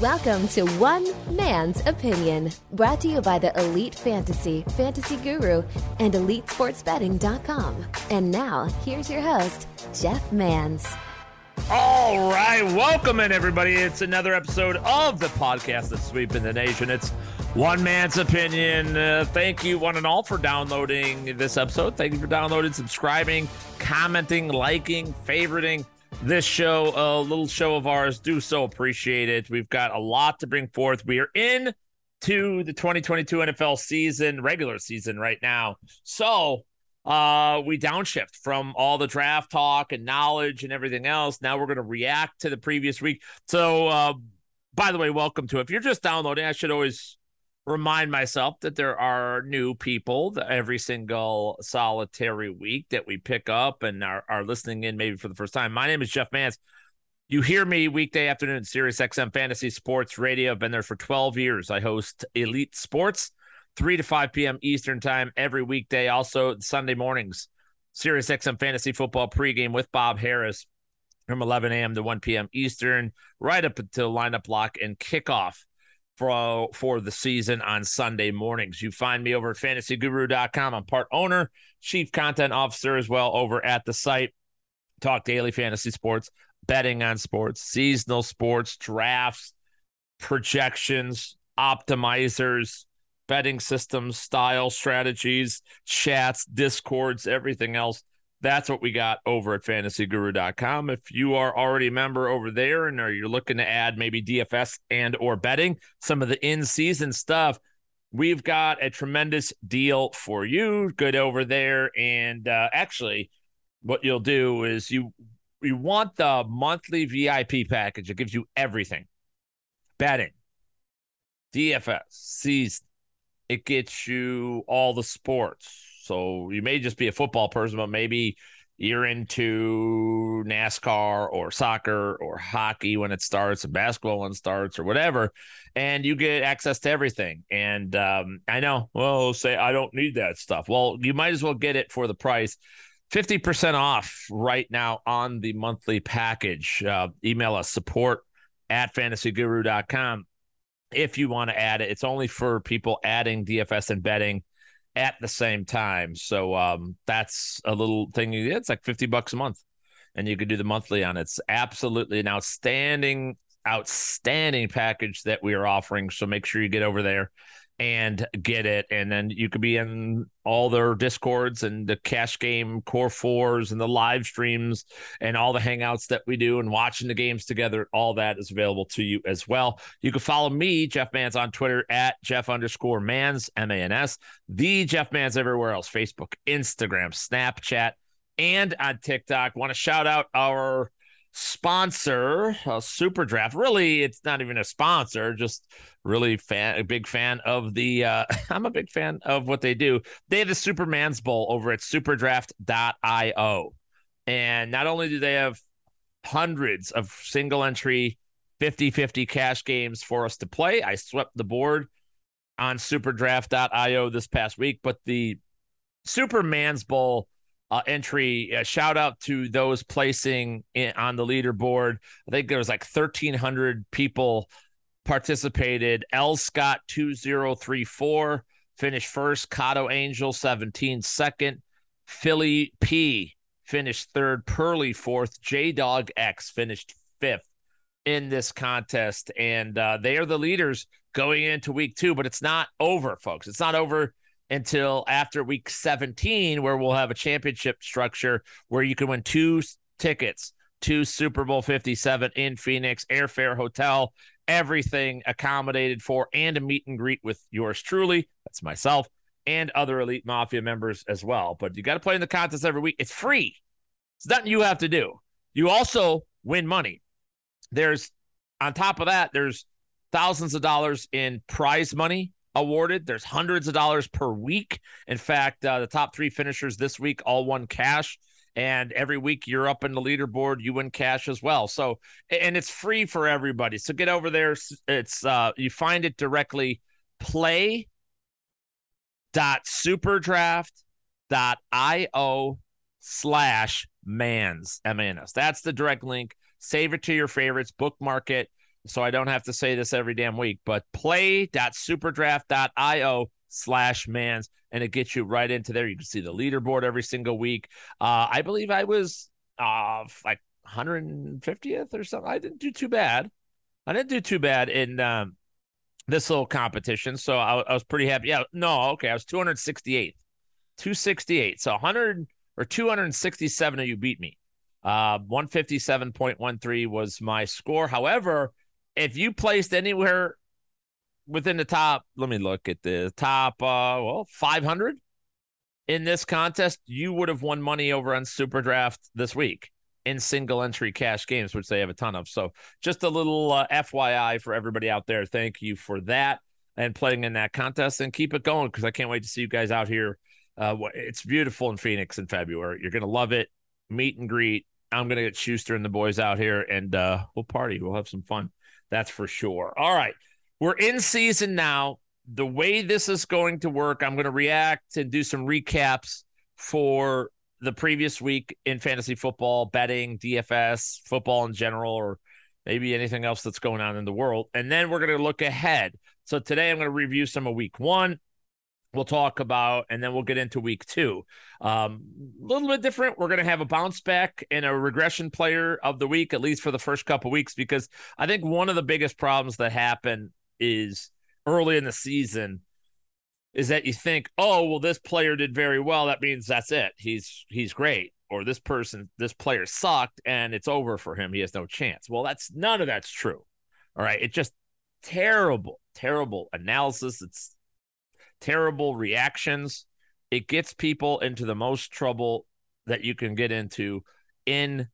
Welcome to One Man's Opinion, brought to you by the Elite Fantasy, Fantasy Guru, and EliteSportsBetting.com. And now, here's your host, Jeff Mans. All right, welcome in everybody. It's another episode of the podcast that's sweeping the nation. It's one man's opinion. Uh, thank you, one and all, for downloading this episode. Thank you for downloading, subscribing, commenting, liking, favoriting this show, a little show of ours. Do so appreciate it. We've got a lot to bring forth. We are in to the 2022 NFL season, regular season right now. So uh, we downshift from all the draft talk and knowledge and everything else. Now we're going to react to the previous week. So, uh, by the way, welcome to. If you're just downloading, I should always remind myself that there are new people every single solitary week that we pick up and are, are listening in maybe for the first time. My name is Jeff Mans. You hear me weekday afternoon, Sirius XM Fantasy Sports Radio. I've been there for 12 years. I host Elite Sports 3 to 5 p.m. Eastern Time every weekday. Also, Sunday mornings, Sirius XM Fantasy Football pregame with Bob Harris from 11 a.m. to 1 p.m. Eastern, right up until lineup lock and kickoff for, for the season on Sunday mornings. You find me over at fantasyguru.com. I'm part owner, chief content officer as well over at the site. Talk daily fantasy sports, betting on sports, seasonal sports, drafts, projections, optimizers betting systems, style, strategies, chats, discords, everything else. That's what we got over at fantasyguru.com. If you are already a member over there and are you're looking to add maybe DFS and or betting, some of the in-season stuff, we've got a tremendous deal for you. Good over there. And uh, actually, what you'll do is you you want the monthly VIP package. It gives you everything. Betting, DFS, season, it gets you all the sports. So you may just be a football person, but maybe you're into NASCAR or soccer or hockey when it starts, and basketball when it starts, or whatever, and you get access to everything. And um, I know, well, say I don't need that stuff. Well, you might as well get it for the price. 50% off right now on the monthly package. Uh, email us support at fantasyguru.com if you want to add it. It's only for people adding DFS and betting at the same time. So um, that's a little thing. It's like 50 bucks a month and you could do the monthly on. It's absolutely an outstanding, outstanding package that we are offering. So make sure you get over there and get it. And then you could be in all their discords and the cash game core fours and the live streams and all the hangouts that we do and watching the games together. All that is available to you as well. You can follow me, Jeff Mans, on Twitter at Jeff underscore Mans, M A N S, the Jeff Mans everywhere else Facebook, Instagram, Snapchat, and on TikTok. Want to shout out our sponsor, a Super Draft. Really, it's not even a sponsor, just really fan, a big fan of the. Uh, I'm a big fan of what they do. They have the Superman's Bowl over at SuperDraft.io, and not only do they have hundreds of single entry 50-50 cash games for us to play. I swept the board on SuperDraft.io this past week, but the Superman's Bowl uh, entry. Uh, shout out to those placing in, on the leaderboard. I think there was like 1,300 people participated. L Scott 2034 finished first. Cato Angel 17 second. Philly P finished third. Pearly fourth. J Dog X finished fifth in this contest. And uh, they are the leaders going into week two, but it's not over, folks. It's not over until after week 17, where we'll have a championship structure where you can win two tickets to Super Bowl 57 in Phoenix, airfare, hotel, everything accommodated for, and a meet and greet with yours truly. That's myself and other Elite Mafia members as well. But you got to play in the contest every week. It's free, it's nothing you have to do. You also win money. There's, on top of that, there's thousands of dollars in prize money awarded. There's hundreds of dollars per week. In fact, uh, the top three finishers this week all won cash. And every week you're up in the leaderboard, you win cash as well. So, and it's free for everybody. So get over there. It's, uh, you find it directly play dot superdraft dot io slash mans m-a-n-s that's the direct link Save it to your favorites, bookmark it. So I don't have to say this every damn week, but play.superdraft.io slash mans and it gets you right into there. You can see the leaderboard every single week. Uh, I believe I was uh, like 150th or something. I didn't do too bad. I didn't do too bad in um, this little competition. So I, I was pretty happy. Yeah, no, okay. I was 268th, 268. So 100 or 267 of you beat me. Uh, 157.13 was my score. However, if you placed anywhere within the top, let me look at the top, uh, well, 500 in this contest, you would have won money over on Super Draft this week in single entry cash games, which they have a ton of. So just a little uh, FYI for everybody out there. Thank you for that and playing in that contest and keep it going because I can't wait to see you guys out here. Uh, it's beautiful in Phoenix in February. You're going to love it. Meet and greet. I'm going to get Schuster and the boys out here and uh, we'll party. We'll have some fun. That's for sure. All right. We're in season now. The way this is going to work, I'm going to react and do some recaps for the previous week in fantasy football, betting, DFS, football in general, or maybe anything else that's going on in the world. And then we're going to look ahead. So today I'm going to review some of week one. We'll talk about, and then we'll get into week two. A um, little bit different. We're going to have a bounce back and a regression player of the week, at least for the first couple weeks, because I think one of the biggest problems that happen is early in the season is that you think, oh, well, this player did very well. That means that's it. He's he's great. Or this person, this player sucked, and it's over for him. He has no chance. Well, that's none of that's true. All right. It's just terrible, terrible analysis. It's terrible reactions. It gets people into the most trouble that you can get into in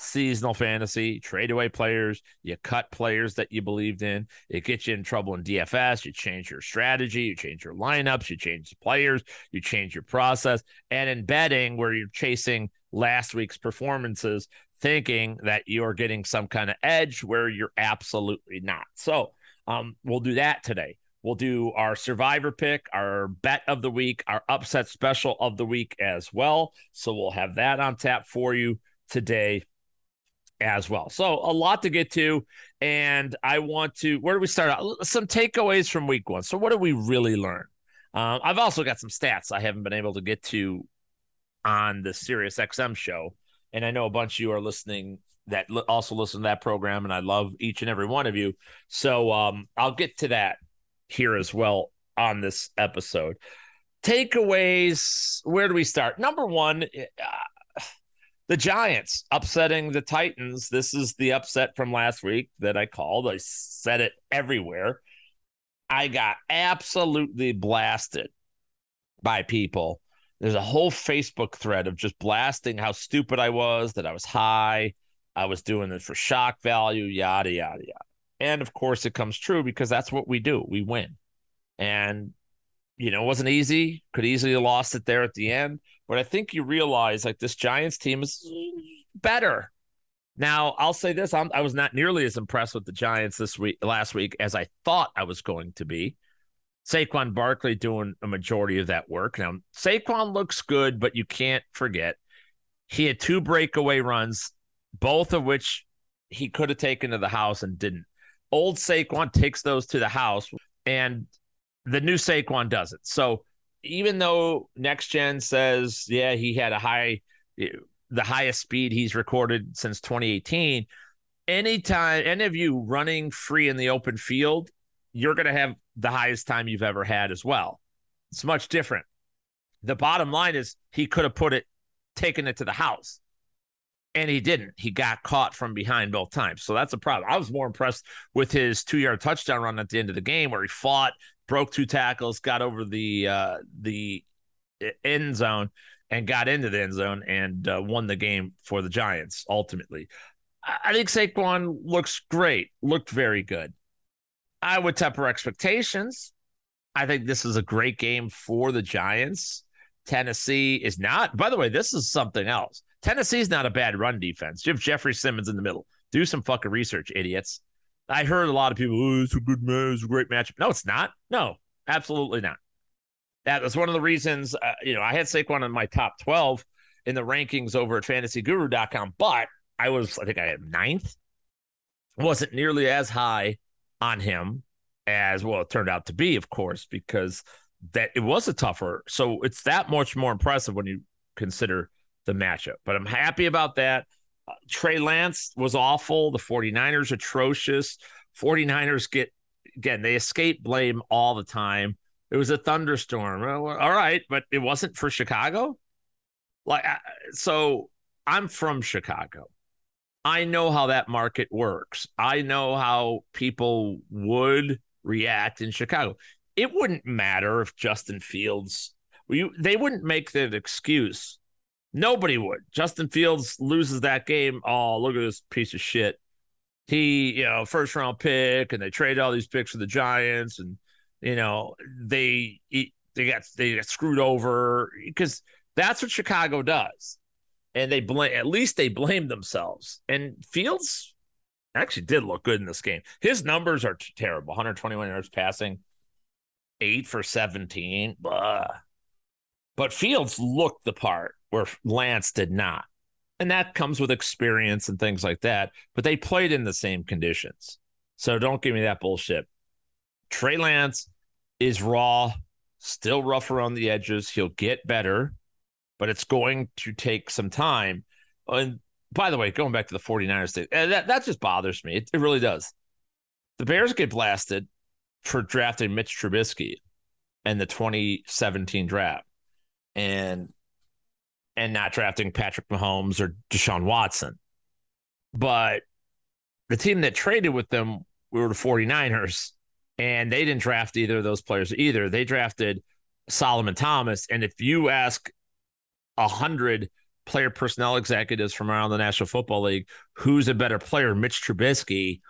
seasonal fantasy, trade away players, you cut players that you believed in. It gets you in trouble in DFS. You change your strategy, you change your lineups, you change the players, you change your process. And in betting, where you're chasing last week's performances, thinking that you're getting some kind of edge where you're absolutely not. So um, we'll do that today. We'll do our survivor pick, our bet of the week, our upset special of the week as well. So we'll have that on tap for you today as well. So a lot to get to. And I want to, where do we start out? Some takeaways from week one. So, what did we really learn? Um, I've also got some stats I haven't been able to get to on the Sirius XM show. And I know a bunch of you are listening that also listen to that program. And I love each and every one of you. So um, I'll get to that here as well on this episode. Takeaways, where do we start? Number one, uh, the Giants upsetting the Titans. This is the upset from last week that I called. I said it everywhere. I got absolutely blasted by people. There's a whole Facebook thread of just blasting how stupid I was, that I was high, I was doing this for shock value, yada, yada, yada. And of course, it comes true because that's what we do. We win. And, you know, it wasn't easy. Could easily have lost it there at the end. But I think you realize like this Giants team is better. Now, I'll say this: I'm, I was not nearly as impressed with the Giants this week, last week, as I thought I was going to be. Saquon Barkley doing a majority of that work. Now, Saquon looks good, but you can't forget he had two breakaway runs, both of which he could have taken to the house and didn't. Old Saquon takes those to the house, and the new Saquon doesn't. So even though next gen says, yeah, he had a high, the highest speed he's recorded since 2018. Anytime any of you running free in the open field, you're going to have the highest time you've ever had as well. It's much different. The bottom line is he could have put it, taken it to the house, and he didn't. He got caught from behind both times. So that's a problem. I was more impressed with his two yard touchdown run at the end of the game where he fought, broke two tackles, got over the uh, the end zone, and got into the end zone and uh, won the game for the Giants. Ultimately, I think Saquon looks great, looked very good. I would temper expectations. I think this is a great game for the Giants. Tennessee is not. By the way, this is something else. Tennessee's not a bad run defense. You have Jeffrey Simmons in the middle. Do some fucking research, idiots. I heard a lot of people, oh, it's a good match, it's a great matchup. No, it's not. No, absolutely not. That was one of the reasons, uh, you know, I had Saquon in my top 12 in the rankings over at fantasyguru.com, but I was, I think I had ninth. Wasn't nearly as high on him as well it turned out to be, of course, because that it was a tougher. So it's that much more impressive when you consider the matchup. But I'm happy about that. Uh, Trey Lance was awful. The 49ers atrocious. 49ers get again, they escape blame all the time. It was a thunderstorm. All right, but it wasn't for Chicago. Like so I'm from Chicago. I know how that market works. I know how people would react in Chicago. It wouldn't matter if Justin Fields, you, they wouldn't make that excuse. Nobody would. Justin Fields loses that game. Oh, look at this piece of shit. He, you know, first round pick, and they trade all these picks for the Giants, and you know they they got they got screwed over because that's what Chicago does and they blame at least they blame themselves. And Fields actually did look good in this game. His numbers are terrible: 121 yards passing, eight for 17. Blah. But Fields looked the part where Lance did not. And that comes with experience and things like that. But they played in the same conditions. So don't give me that bullshit. Trey Lance is raw, still rough around the edges. He'll get better but it's going to take some time. And by the way, going back to the 49ers thing, eh, that, that just bothers me. It, it really does. The Bears get blasted for drafting Mitch Trubisky in the 2017 draft and and not drafting Patrick Mahomes or Deshaun Watson. But the team that traded with them were the 49ers, and they didn't draft either of those players either. They drafted Solomon Thomas. And if you ask a hundred player personnel executives from around the National Football League who's a better player, Mitch Trubisky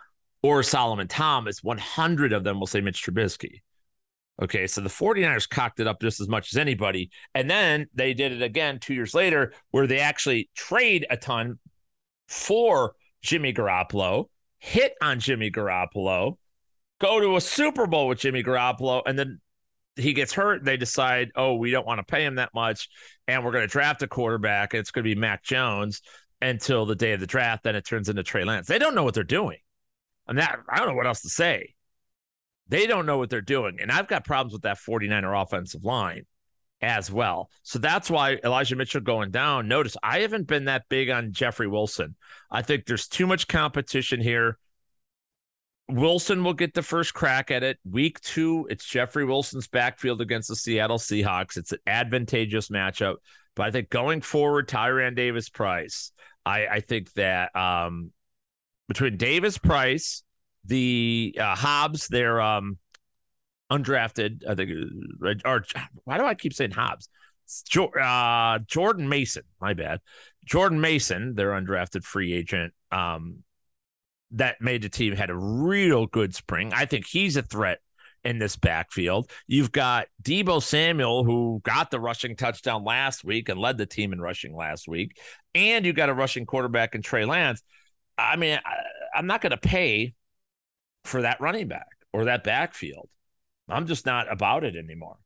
or Solomon Thomas. 100 of them will say Mitch Trubisky. Okay, so the 49ers cocked it up just as much as anybody. And then they did it again two years later, where they actually trade a ton for Jimmy Garoppolo, hit on Jimmy Garoppolo, go to a Super Bowl with Jimmy Garoppolo, and then he gets hurt, they decide, oh, we don't want to pay him that much, and we're going to draft a quarterback. It's going to be Mac Jones until the day of the draft. Then it turns into Trey Lance. They don't know what they're doing. I'm not. I don't know what else to say. They don't know what they're doing, and I've got problems with that 49er offensive line as well. So that's why Elijah Mitchell going down. Notice I haven't been that big on Jeffrey Wilson. I think there's too much competition here. Wilson will get the first crack at it. Week two, it's Jeffrey Wilson's backfield against the Seattle Seahawks. It's an advantageous matchup. But I think going forward, Tyrion Davis Price, I, I think that um, between Davis Price, the uh, Hobbs, they're um, undrafted, I think, or why do I keep saying Hobbs? Uh, Jordan Mason, my bad. Jordan Mason, their undrafted free agent. Um, that made the team had a real good spring. I think he's a threat in this backfield. You've got Deebo Samuel, who got the rushing touchdown last week and led the team in rushing last week. And you got a rushing quarterback in Trey Lance. I mean, I, am not going to pay for that running back or that backfield. I'm just not about it anymore.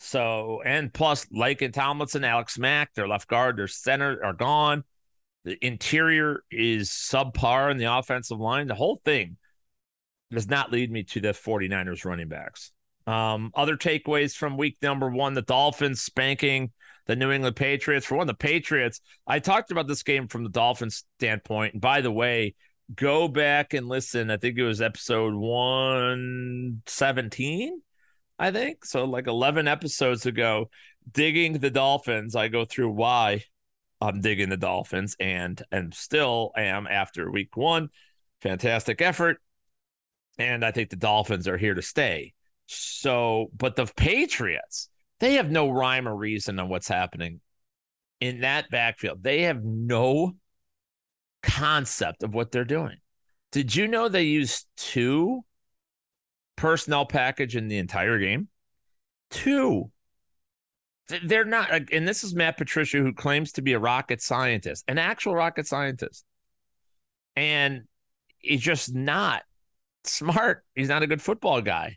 So, and plus, Laken Tomlinson, Alex Mack, their left guard, their center are gone. The interior is subpar in the offensive line. The whole thing does not lead me to the 49ers running backs. Um, other takeaways from week number one the Dolphins spanking the New England Patriots. For one, the Patriots, I talked about this game from the Dolphins standpoint. And by the way, go back and listen. I think it was episode 117, I think. So, like 11 episodes ago, digging the Dolphins, I go through why I'm digging the Dolphins and and still am after week one. Fantastic effort. And I think the Dolphins are here to stay. So, but the Patriots, they have no rhyme or reason on what's happening in that backfield. They have no concept of what they're doing. Did you know they used two personnel package in the entire game? Two. They're not, and this is Matt Patricia, who claims to be a rocket scientist, an actual rocket scientist. And he's just not smart. He's not a good football guy.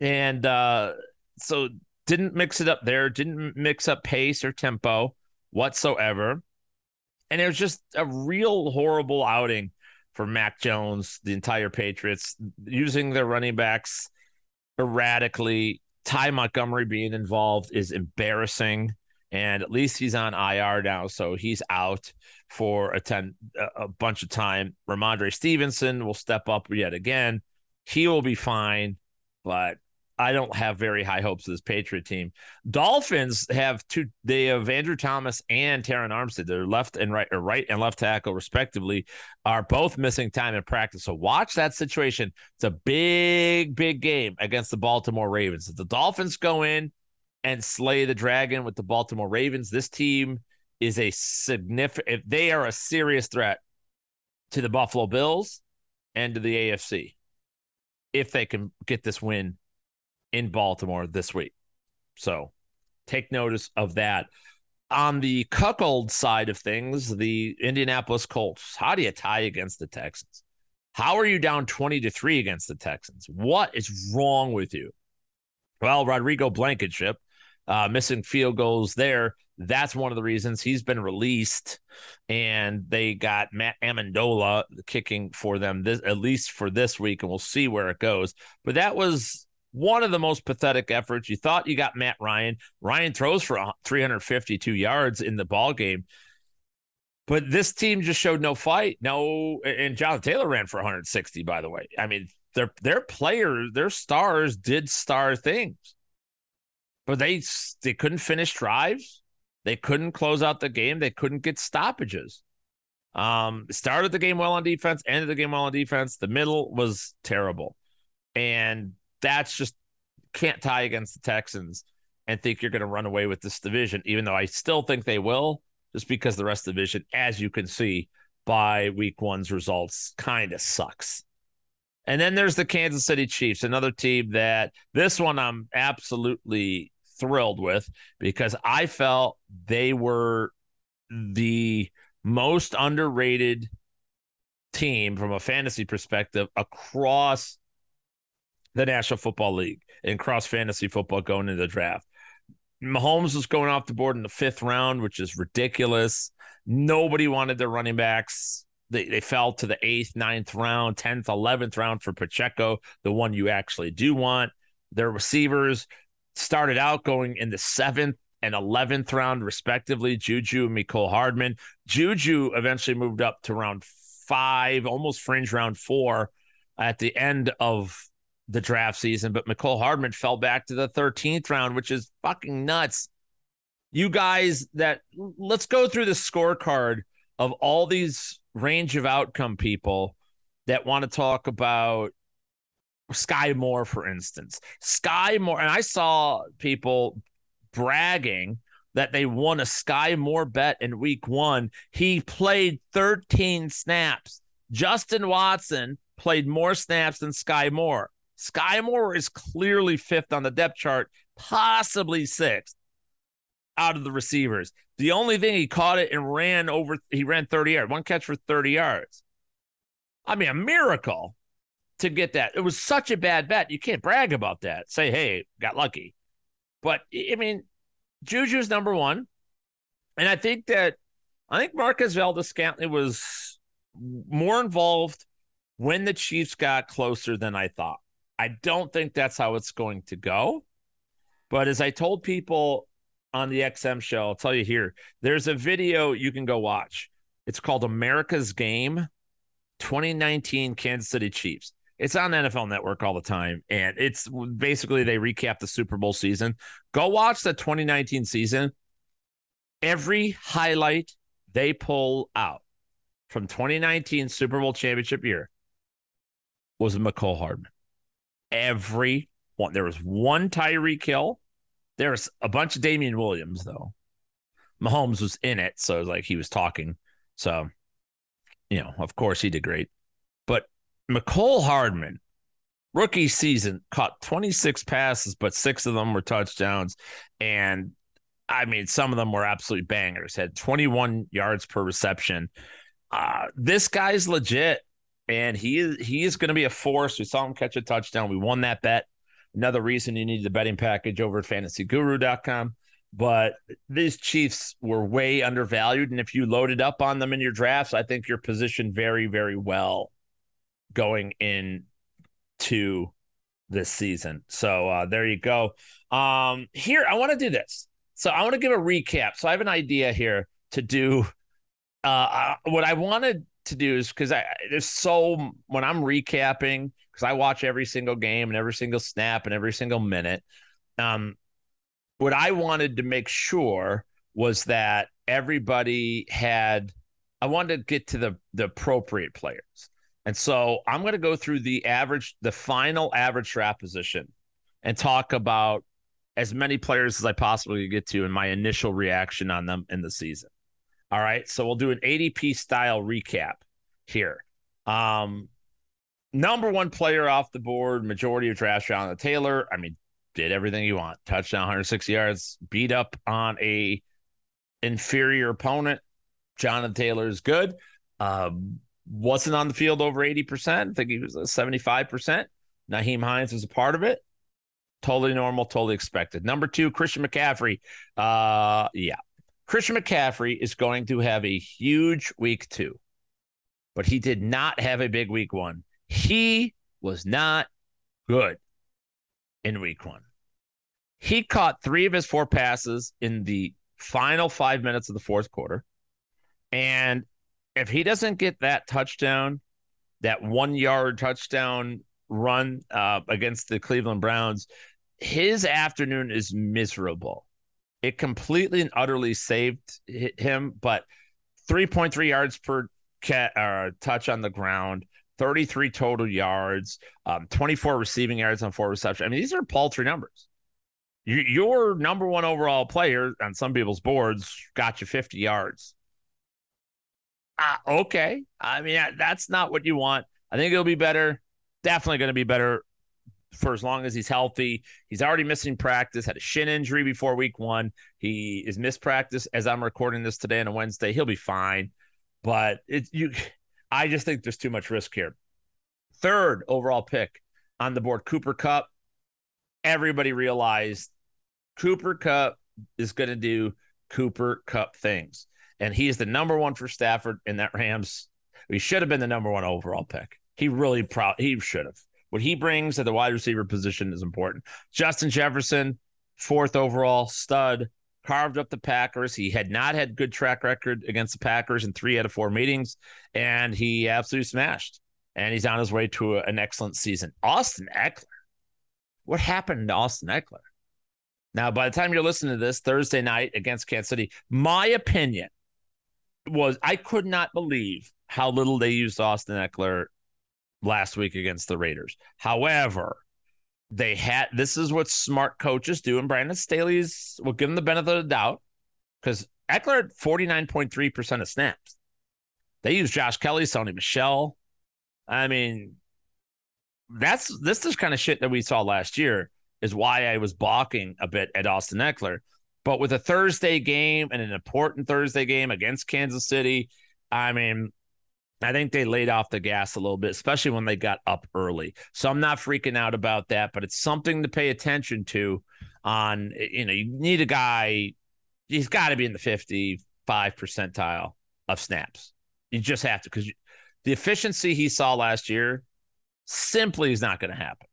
And uh, so didn't mix it up there, didn't mix up pace or tempo whatsoever. And it was just a real horrible outing for Mac Jones, the entire Patriots, using their running backs erratically. Ty Montgomery being involved is embarrassing. And at least he's on IR now, so he's out for a ten a bunch of time. Rhamondre Stevenson will step up yet again. He will be fine, but I don't have very high hopes of this Patriot team. Dolphins have two. They have Andrew Thomas and Terron Armstead. Their left and right, or right and left tackle, respectively, are both missing time in practice. So watch that situation. It's a big, big game against the Baltimore Ravens. If the Dolphins go in and slay the dragon with the Baltimore Ravens, this team is a significant. If they are a serious threat to the Buffalo Bills and to the AFC, if they can get this win in Baltimore this week. So take notice of that. On the cuckold side of things, the Indianapolis Colts, how do you tie against the Texans? How are you down 20 to 3 against the Texans? What is wrong with you? Well, Rodrigo Blankenship, uh, missing field goals there. That's one of the reasons he's been released, and they got Matt Ammendola kicking for them this at least for this week, and we'll see where it goes. But that was one of the most pathetic efforts. You thought you got Matt Ryan. Ryan throws for 352 yards in the ball game. But this team just showed no fight. No, and John Taylor ran for 160, by the way. I mean, their their players, their stars did star things. But they they couldn't finish drives. They couldn't close out the game. They couldn't get stoppages. Um, started the game well on defense, ended the game well on defense. The middle was terrible. And that's just can't tie against the Texans and think you're going to run away with this division, even though I still think they will, just because the rest of the division, as you can see by week one's results, kind of sucks. And then there's the Kansas City Chiefs, another team that this one I'm absolutely thrilled with because I felt they were the most underrated team from a fantasy perspective across the National Football League and cross fantasy football going into the draft. Mahomes was going off the board in the fifth round, which is ridiculous. Nobody wanted their running backs. They, they fell to the eighth, ninth round, 10th, 11th round for Pacheco, the one you actually do want. Their receivers started out going in the seventh and 11th round, respectively, Juju and Mecole Hardman. Juju eventually moved up to round five, almost fringe round four at the end of the draft season, but Mecole Hardman fell back to the 13th round, which is fucking nuts. You guys that let's go through the scorecard of all these range of outcome people that want to talk about Skyy Moore, for instance. Skyy Moore, and I saw people bragging that they won a Skyy Moore bet in week one. He played 13 snaps. Justin Watson played more snaps than Skyy Moore. Skyy Moore is clearly fifth on the depth chart, possibly sixth out of the receivers. The only thing he caught it and ran over, he ran 30 yards, one catch for 30 yards. I mean, a miracle to get that. It was such a bad bet. You can't brag about that. Say, hey, got lucky. But I mean, Juju's number one. And I think that I think Marquez Valdes-Scantling was more involved when the Chiefs got closer than I thought. I don't think that's how it's going to go. But as I told people on the XM show, I'll tell you here, there's a video you can go watch. It's called America's Game 2019 Kansas City Chiefs. It's on NFL Network all the time. And it's basically they recap the Super Bowl season. Go watch the 2019 season. Every highlight they pull out from 2019 Super Bowl championship year was Mecole Hardman every one. There was one Tyreek Hill. There's a bunch of Damien Williams, though. Mahomes was in it, so it like he was talking. So, you know, of course he did great. But Mecole Hardman, rookie season, caught 26 passes, but six of them were touchdowns. And I mean, some of them were absolute bangers, had 21 yards per reception. Uh, this guy's legit and he is he is going to be a force. We saw him catch a touchdown. We won that bet. Another reason you need the betting package over at fantasyguru.com. but these Chiefs were way undervalued. And if you loaded up on them in your drafts, I think you're positioned very, very well going in to this season. So uh, there you go. Um, here, I want to do this. So I want to give a recap. So I have an idea here to do. Uh, uh what I wanted do is because I there's so when I'm recapping because I watch every single game and every single snap and every single minute. Um, what I wanted to make sure was that everybody had. I wanted to get to the the appropriate players, and so I'm going to go through the average, the final average draft position, and talk about as many players as I possibly get to and my initial reaction on them in the season. All right. So we'll do an ADP style recap here. Um, number one player off the board, majority of drafts, Jonathan Taylor. I mean, did everything you want. Touchdown, 106 yards, beat up on a inferior opponent. Jonathan Taylor is good. Um, wasn't on the field over 80%. I think he was 75%. Nyheim Hines was a part of it. Totally normal, totally expected. Number two, Christian McCaffrey. Uh, yeah. Christian McCaffrey is going to have a huge week two, but he did not have a big week one. He was not good in week one. He caught three of his four passes in the final five minutes of the fourth quarter. And if he doesn't get that touchdown, that one yard touchdown run uh, against the Cleveland Browns, his afternoon is miserable. It completely and utterly saved him, but 3.3 yards per cat, uh, touch on the ground, 33 total yards, um, 24 receiving yards on four receptions. I mean, these are paltry numbers. You, your number one overall player on some people's boards got you 50 yards. Uh, okay. I mean, that's not what you want. I think it'll be better. Definitely going to be better for as long as he's healthy. He's already missing practice, had a shin injury before week one. He is missed practice as I'm recording this today on a Wednesday. He'll be fine. But it's you I just think there's too much risk here. Third overall pick on the board, Cooper Kupp. Everybody realized Cooper Kupp is going to do Cooper Kupp things. And he is the number one for Stafford in that Rams. He should have been the number one overall pick. He really proud. He should have. What he brings at the wide receiver position is important. Justin Jefferson, fourth overall stud, carved up the Packers. He had not had good track record against the Packers in three out of four meetings, and he absolutely smashed. And he's on his way to a, an excellent season. Austin Ekeler. What happened to Austin Ekeler? Now, by the time you're listening to this Thursday night against Kansas City, my opinion was I could not believe how little they used Austin Ekeler last week against the Raiders. However, they had this is what smart coaches do, and Brandon Staley's will give him the benefit of the doubt because Ekeler had 49.3% of snaps. They use Josh Kelley, Sony Michel. I mean, that's this is kind of shit that we saw last year, is why I was balking a bit at Austin Ekeler. But with a Thursday game and an important Thursday game against Kansas City, I mean, I think they laid off the gas a little bit, especially when they got up early. So I'm not freaking out about that, but it's something to pay attention to. On you know, you need a guy. He's got to be in the 55 percentile of snaps. You just have to because the efficiency he saw last year simply is not going to happen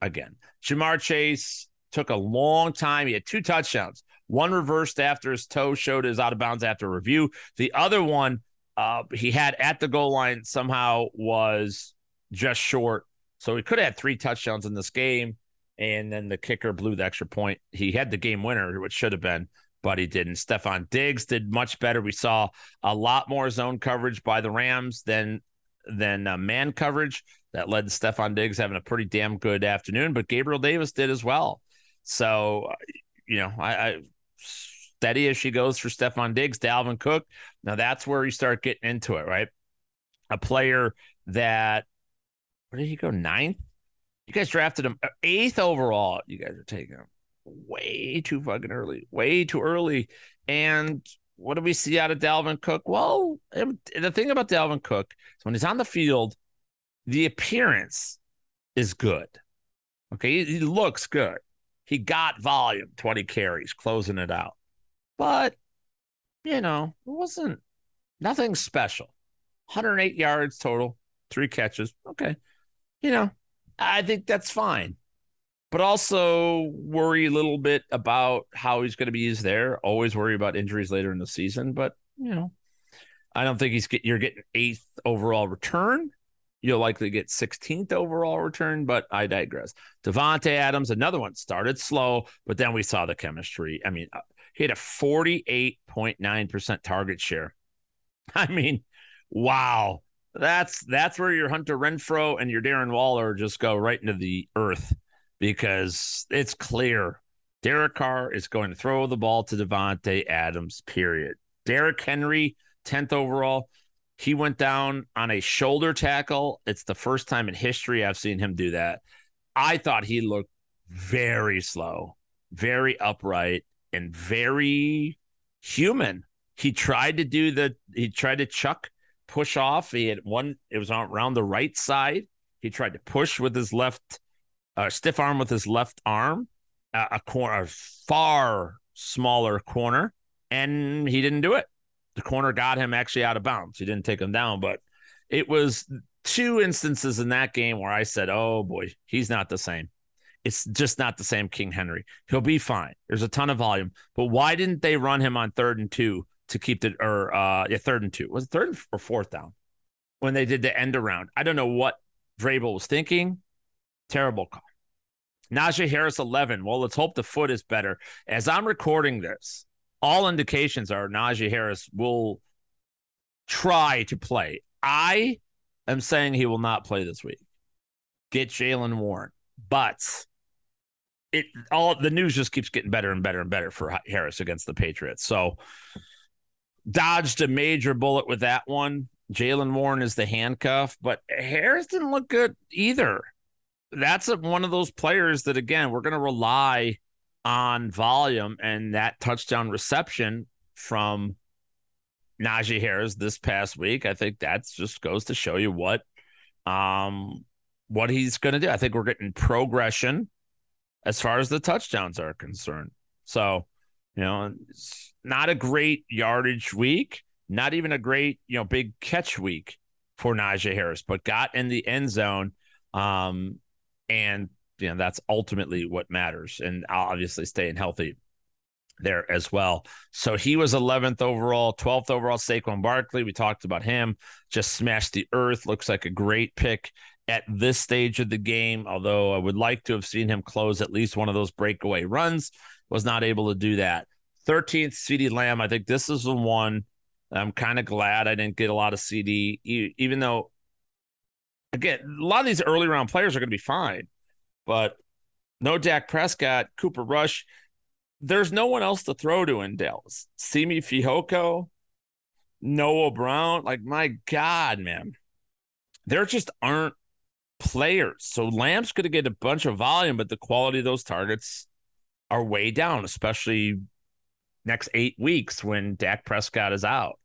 again. Ja'Marr Chase took a long time. He had two touchdowns. One reversed after his toe showed his out of bounds after review. The other one uh, he had at the goal line somehow was just short. So he could have had three touchdowns in this game. And then the kicker blew the extra point. He had the game winner, which should have been, but he didn't. Stefon Diggs did much better. We saw a lot more zone coverage by the Rams than than uh, man coverage. That led to Stefon Diggs having a pretty damn good afternoon, but Gabriel Davis did as well. So, uh, you know, I, I steady as she goes for Stefon Diggs, Dalvin Cook. Now that's where you start getting into it, right? A player that where did he go? Ninth? You guys drafted him uh, eighth overall. You guys are taking him way too fucking early, way too early. And what do we see out of Dalvin Cook? Well, the thing about Dalvin Cook is when he's on the field, the appearance is good. Okay, he, he looks good. he got volume, 20 carries, closing it out. But, you know, it wasn't nothing special. 108 yards total, three catches. Okay. You know, I think that's fine. But also worry a little bit about how he's going to be used there. Always worry about injuries later in the season. But, you know, I don't think he's get, you're getting eighth overall return. You'll likely get 16th overall return, but I digress. Davante Adams, another one, started slow, but then we saw the chemistry. I mean, he had a 48.9% target share. I mean, wow. That's that's where your Hunter Renfrow and your Darren Waller just go right into the earth because it's clear Derek Carr is going to throw the ball to Davante Adams, period. Derrick Henry, 10th overall. He went down on a shoulder tackle. It's the first time in history I've seen him do that. I thought he looked very slow, very upright, and very human. He tried to do the, he tried to chuck, push off. He had one, it was around the right side. He tried to push with his left, uh, stiff arm with his left arm, uh, a corner, a far smaller corner, and he didn't do it the corner got him actually out of bounds. He didn't take him down, but it was two instances in that game where I said, "Oh boy, he's not the same." It's just not the same King Henry. He'll be fine. There's a ton of volume, but why didn't they run him on third and two to keep the or uh yeah third and two was it third or fourth down when they did the end around? I don't know what Vrabel was thinking. Terrible call. Najee Harris 11. Well, let's hope the foot is better. As I'm recording this, all indications are Najee Harris will try to play. I am saying he will not play this week. Get Jaylen Warren, but it all the news just keeps getting better and better and better for Harris against the Patriots. So dodged a major bullet with that one. Jaylen Warren is the handcuff, but Harris didn't look good either. That's a, one of those players that again we're going to rely on volume and that touchdown reception from Najee Harris this past week. I think that just goes to show you what um what he's going to do. I think we're getting progression as far as the touchdowns are concerned. So, you know, not a great yardage week, not even a great, you know, big catch week for Najee Harris, but got in the end zone um and you know that's ultimately what matters and obviously staying healthy there as well. So he was 11th overall, 12th overall. Saquon Barkley, we talked about him, just smashed the earth. Looks like a great pick at this stage of the game. Although I would like to have seen him close at least one of those breakaway runs, was not able to do that. 13th, CeeDee Lamb. I think this is the one I'm kind of glad I didn't get a lot of CeeDee, even though, again, a lot of these early round players are going to be fine. But no Dak Prescott, Cooper Rush. There's no one else to throw to in Dallas. Simi Fehoko, Noah Brown. Like, my God, man. There just aren't players. So Lamb's going to get a bunch of volume, but the quality of those targets are way down, especially next eight weeks when Dak Prescott is out.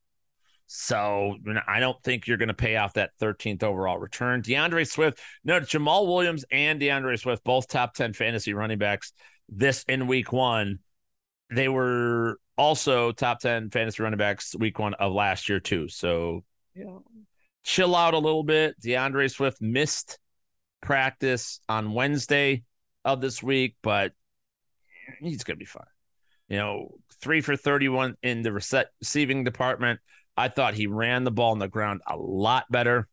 So I don't think you're going to pay off that 13th overall return. D'Andre Swift, no, Jamaal Williams and D'Andre Swift, both top 10 fantasy running backs this in week one. They were also top 10 fantasy running backs week one of last year, too. So, know, chill out a little bit. D'Andre Swift missed practice on Wednesday of this week, but he's going to be fine. You know, three for 31 in the receiving department. I thought he ran the ball on the ground a lot better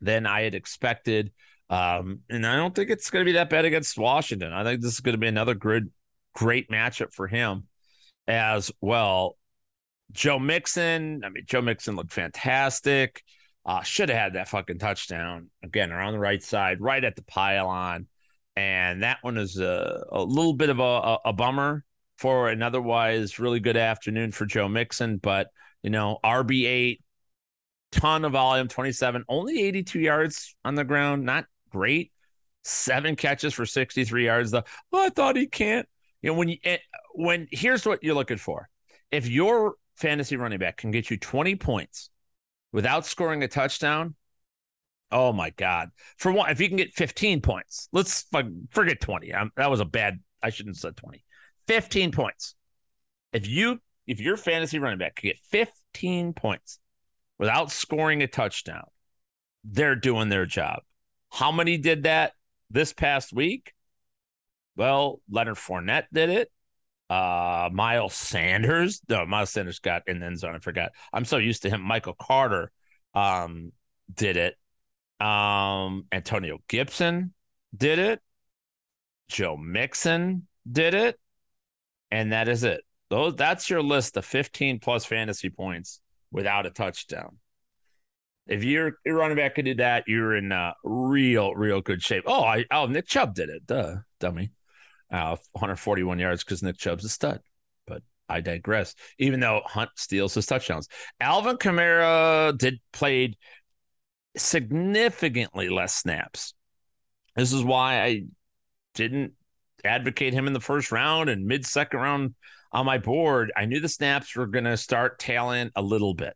than I had expected. Um, and I don't think it's going to be that bad against Washington. I think this is going to be another good, great matchup for him as well. Joe Mixon, I mean, Joe Mixon looked fantastic. Uh, should have had that fucking touchdown again around the right side, right at the pylon. And that one is a, a little bit of a, a, a bummer for an otherwise really good afternoon for Joe Mixon. But you know, RB8, ton of volume, 27, only 82 yards on the ground. Not great. Seven catches for 63 yards, though. Oh, I thought he can't. You know, when you, eh, when here's what you're looking for. If your fantasy running back can get you 20 points without scoring a touchdown, oh my God. For one, if you can get 15 points, let's forget 20. I'm, that was a bad I shouldn't have said 20. 15 points. If you if your fantasy running back can get 15 points without scoring a touchdown, they're doing their job. How many did that this past week? Well, Leonard Fournette did it. Uh, Miles Sanders. No, Miles Sanders got in the end zone. I forgot. I'm so used to him. Michael Carter um, did it. Um, Antonio Gibson did it. Joe Mixon did it. And that is it. Those that's your list of 15 plus fantasy points without a touchdown. If you're, you're running back and do that, you're in uh, real, real good shape. Oh, I oh Nick Chubb did it. Duh, dummy. Uh, 141 yards because Nick Chubb's a stud. But I digress. Even though Hunt steals his touchdowns, Alvin Kamara did played significantly less snaps. This is why I didn't advocate him in the first round and mid second round on my board. I knew the snaps were going to start tailing a little bit.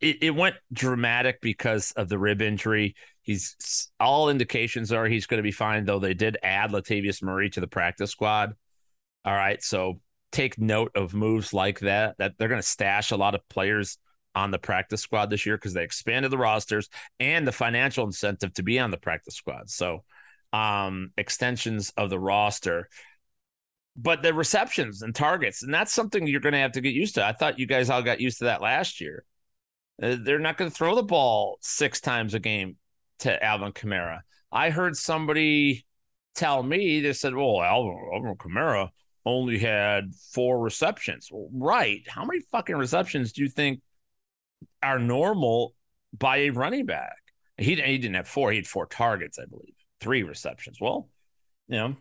It, it, went dramatic because of the rib injury. He's all indications are he's going to be fine, though they did add Latavius Murray to the practice squad. All right. So take note of moves like that, that they're going to stash a lot of players on the practice squad this year because they expanded the rosters and the financial incentive to be on the practice squad. So, um, extensions of the roster, but the receptions and targets, and that's something you're going to have to get used to. I thought you guys all got used to that last year. Uh, they're not going to throw the ball six times a game to Alvin Kamara. I heard somebody tell me they said, "Well, Alvin, Alvin Kamara only had four receptions." Well, right? How many fucking receptions do you think are normal by a running back. He, he didn't have four, he had four targets, I believe, three receptions. Well, you know,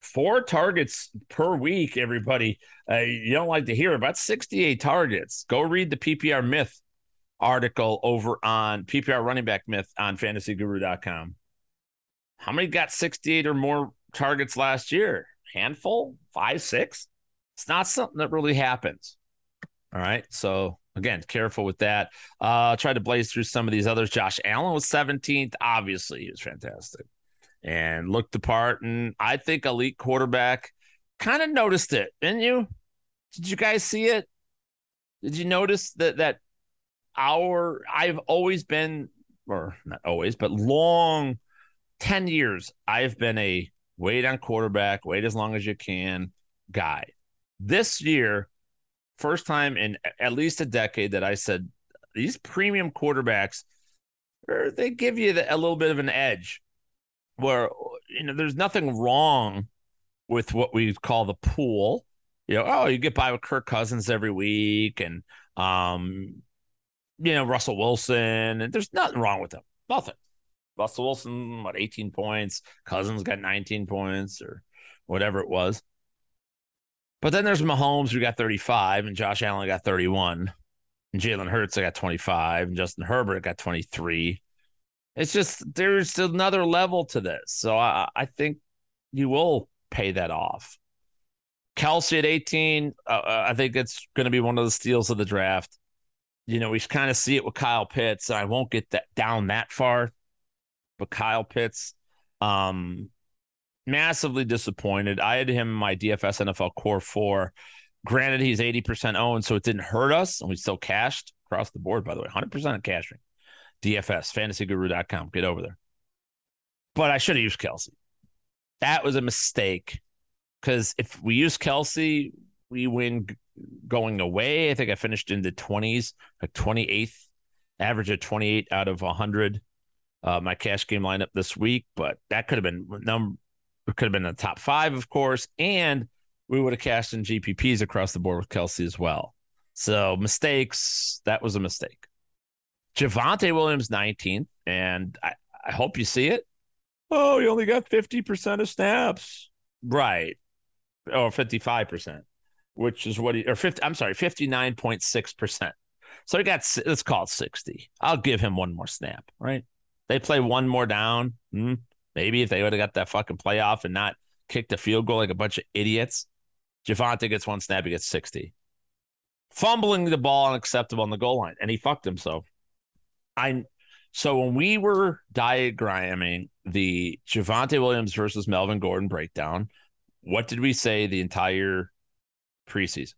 four targets per week, everybody. Uh, you don't like to hear about 68 targets. Go read the PPR myth article over on PPR running back myth on fantasyguru.com. How many got 68 or more targets last year? Handful? Five, six? It's not something that really happens. All right. So again, careful with that. Uh, tried to blaze through some of these others. Josh Allen was 17th. Obviously, he was fantastic and looked the part. And I think elite quarterback kind of noticed it, didn't you? Did you guys see it? Did you notice that that our I've always been, or not always, but long 10 years, I've been a wait on quarterback, wait as long as you can guy. This year, first time in at least a decade that I said these premium quarterbacks, er, they give you a little bit of an edge. Where you know there's nothing wrong with what we call the pool. You know, oh, you get by with Kirk Cousins every week, and um, you know Russell Wilson, and there's nothing wrong with him. Nothing. Russell Wilson, what, 18 points? Cousins got 19 points, or whatever it was. But then there's Mahomes who got 35 and Josh Allen got 31. And Jalen Hurts I got 25 and Justin Herbert got 23. It's just there's another level to this. So I, I think you will pay that off. Kelce at 18, uh, uh I think it's going to be one of the steals of the draft. You know, we kind of see it with Kyle Pitts. I won't get that down that far, but Kyle Pitts, um, massively disappointed. I had him in my DFS NFL core four. Granted, he's 80% owned, so it didn't hurt us, and we still cashed across the board, by the way. 100% of cashing. DFS, fantasyguru.com. Get over there. But I should have used Kelce. That was a mistake because if we use Kelce, we win going away. I think I finished in the 20s, like 28th, average of 28 out of 100. Uh, my cash game lineup this week, but that could have been number could have been the top five, of course, and we would have cashed in GPPs across the board with Kelce as well. So mistakes, that was a mistake. Javonte Williams, 19th, and I, I hope you see it. Oh, you only got 50% of snaps. Right. Or 55%, which is what he, or 50, I'm sorry, 59.6%. So he got, let's call it 60. I'll give him one more snap, right? They play one more down. Hmm. Maybe if they would have got that fucking playoff and not kicked a field goal like a bunch of idiots, Javonte gets one snap, he gets 60. Fumbling the ball unacceptable on the goal line, and he fucked himself. I so when we were diagramming the Javonte Williams versus Melvin Gordon breakdown, what did we say the entire preseason?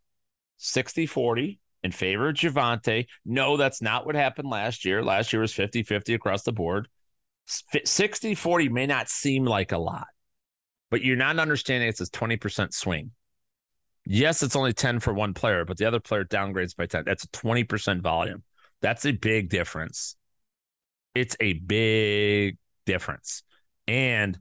60 40 in favor of Javonte. No, that's not what happened last year. Last year was 50 50 across the board. 60 40 may not seem like a lot, but you're not understanding it's a 20% swing. Yes, it's only 10 for one player, but the other player downgrades by 10. That's a 20% volume. That's a big difference. It's a big difference. And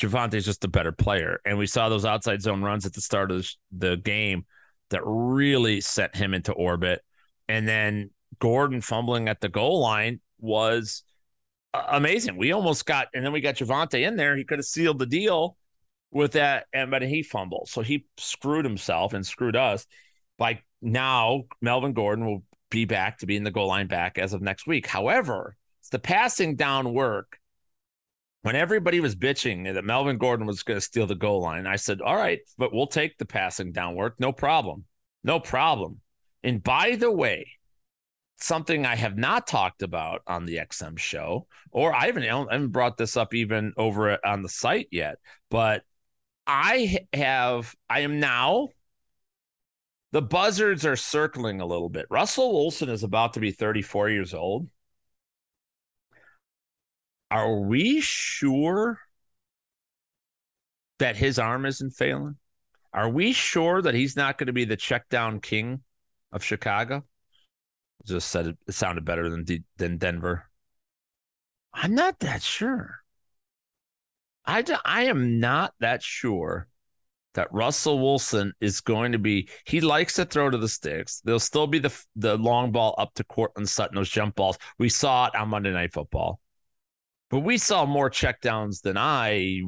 Javonte is just a better player. And we saw those outside zone runs at the start of the game that really set him into orbit. And then Gordon fumbling at the goal line was amazing. We almost got, and then we got Javonte in there. He could have sealed the deal with that, and but he fumbled. So he screwed himself and screwed us by now Melvin Gordon will be back to being the goal line back as of next week. However, it's the passing down work. When everybody was bitching that Melvin Gordon was going to steal the goal line, I said, All right, but we'll take the passing down work. No problem. No problem. And by the way, something I have not talked about on the XM show, or I haven't, I haven't brought this up even over on the site yet, but I have, I am now, the buzzards are circling a little bit. Russell Wilson is about to be 34 years old. Are we sure that his arm isn't failing? Are we sure that he's not going to be the check down king of Chicago? Just said it, it sounded better than than Denver. I'm not that sure. I, I am not that sure that Russell Wilson is going to be. He likes to throw to the sticks. There'll still be the the long ball up to Courtland Sutton, those jump balls. We saw it on Monday Night Football, but we saw more checkdowns than I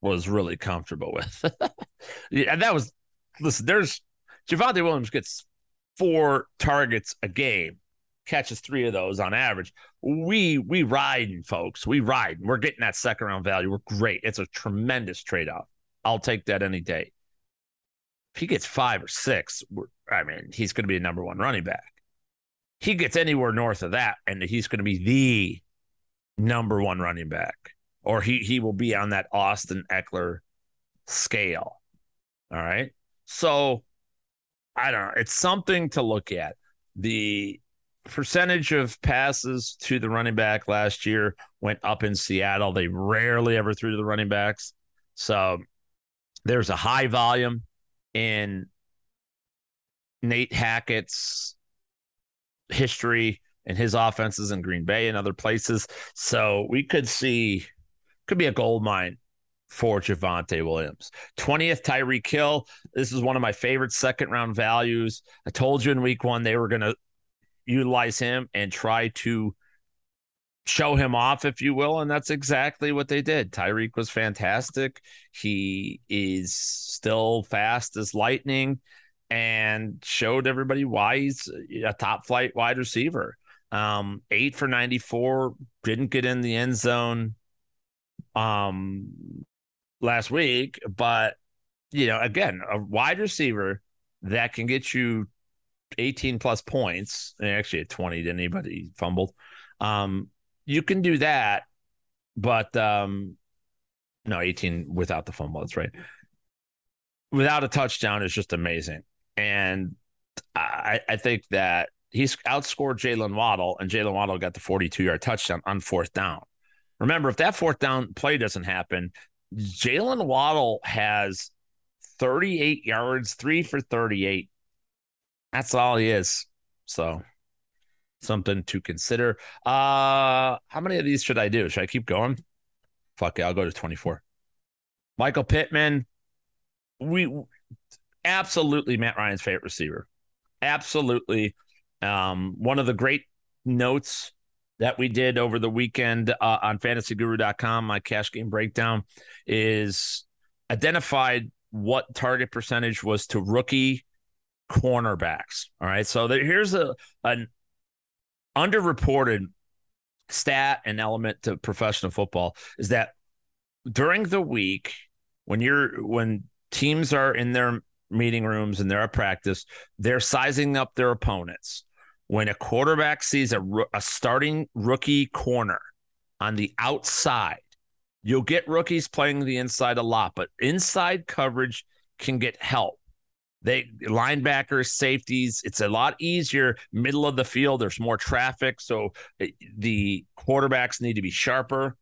was really comfortable with. yeah, and that was listen. There's Javonte Williams gets four targets a game catches three of those on average. We we riding, folks. We ride. We're getting that second round value. We're great. It's a tremendous trade off. I'll take that any day. If he gets five or six, I mean, he's going to be a number one running back. He gets anywhere north of that, and he's going to be the number one running back, or he he will be on that Austin Ekeler scale. All right. So I don't know. It's something to look at. The percentage of passes to the running back last year went up in Seattle. They rarely ever threw to the running backs. So there's a high volume in Nate Hackett's history and his offenses in Green Bay and other places. So we could see could be a gold mine for Javonte Williams. 20th Tyreek Hill. This is one of my favorite second round values. I told you in week one they were going to utilize him and try to show him off, if you will. And that's exactly what they did. Tyreek was fantastic. He is still fast as lightning and showed everybody why he's a top flight wide receiver. Um, eight for 94, didn't get in the end zone um last week, but you know, again, a wide receiver that can get you 18 plus points, actually at 20, didn't anybody fumbled? Um, you can do that, but um, no, 18 without the fumble. That's right. Without a touchdown is just amazing. And I, I think that he's outscored Jaylen Waddle, and Jaylen Waddle got the 42 yard touchdown on fourth down. Remember, if that fourth down play doesn't happen, Jaylen Waddle has 38 yards, three for 38 that's all he is. So something to consider. Uh how many of these should I do? Should I keep going? Fuck it, I'll go to 24. Michael Pittman, we absolutely Matt Ryan's favorite receiver. Absolutely. Um, one of the great notes that we did over the weekend uh, on fantasyguru.com, my cash game breakdown, is identified what target percentage was to rookie cornerbacks. All right. So there, here's a an underreported stat and element to professional football is that during the week when you're when teams are in their meeting rooms and they're at practice, they're sizing up their opponents. When a quarterback sees a, a starting rookie corner on the outside, You'll get rookies playing the inside a lot, but inside coverage can get help. They linebackers, safeties, it's a lot easier. Middle of the field, there's more traffic. So eh, the quarterbacks need to be sharper.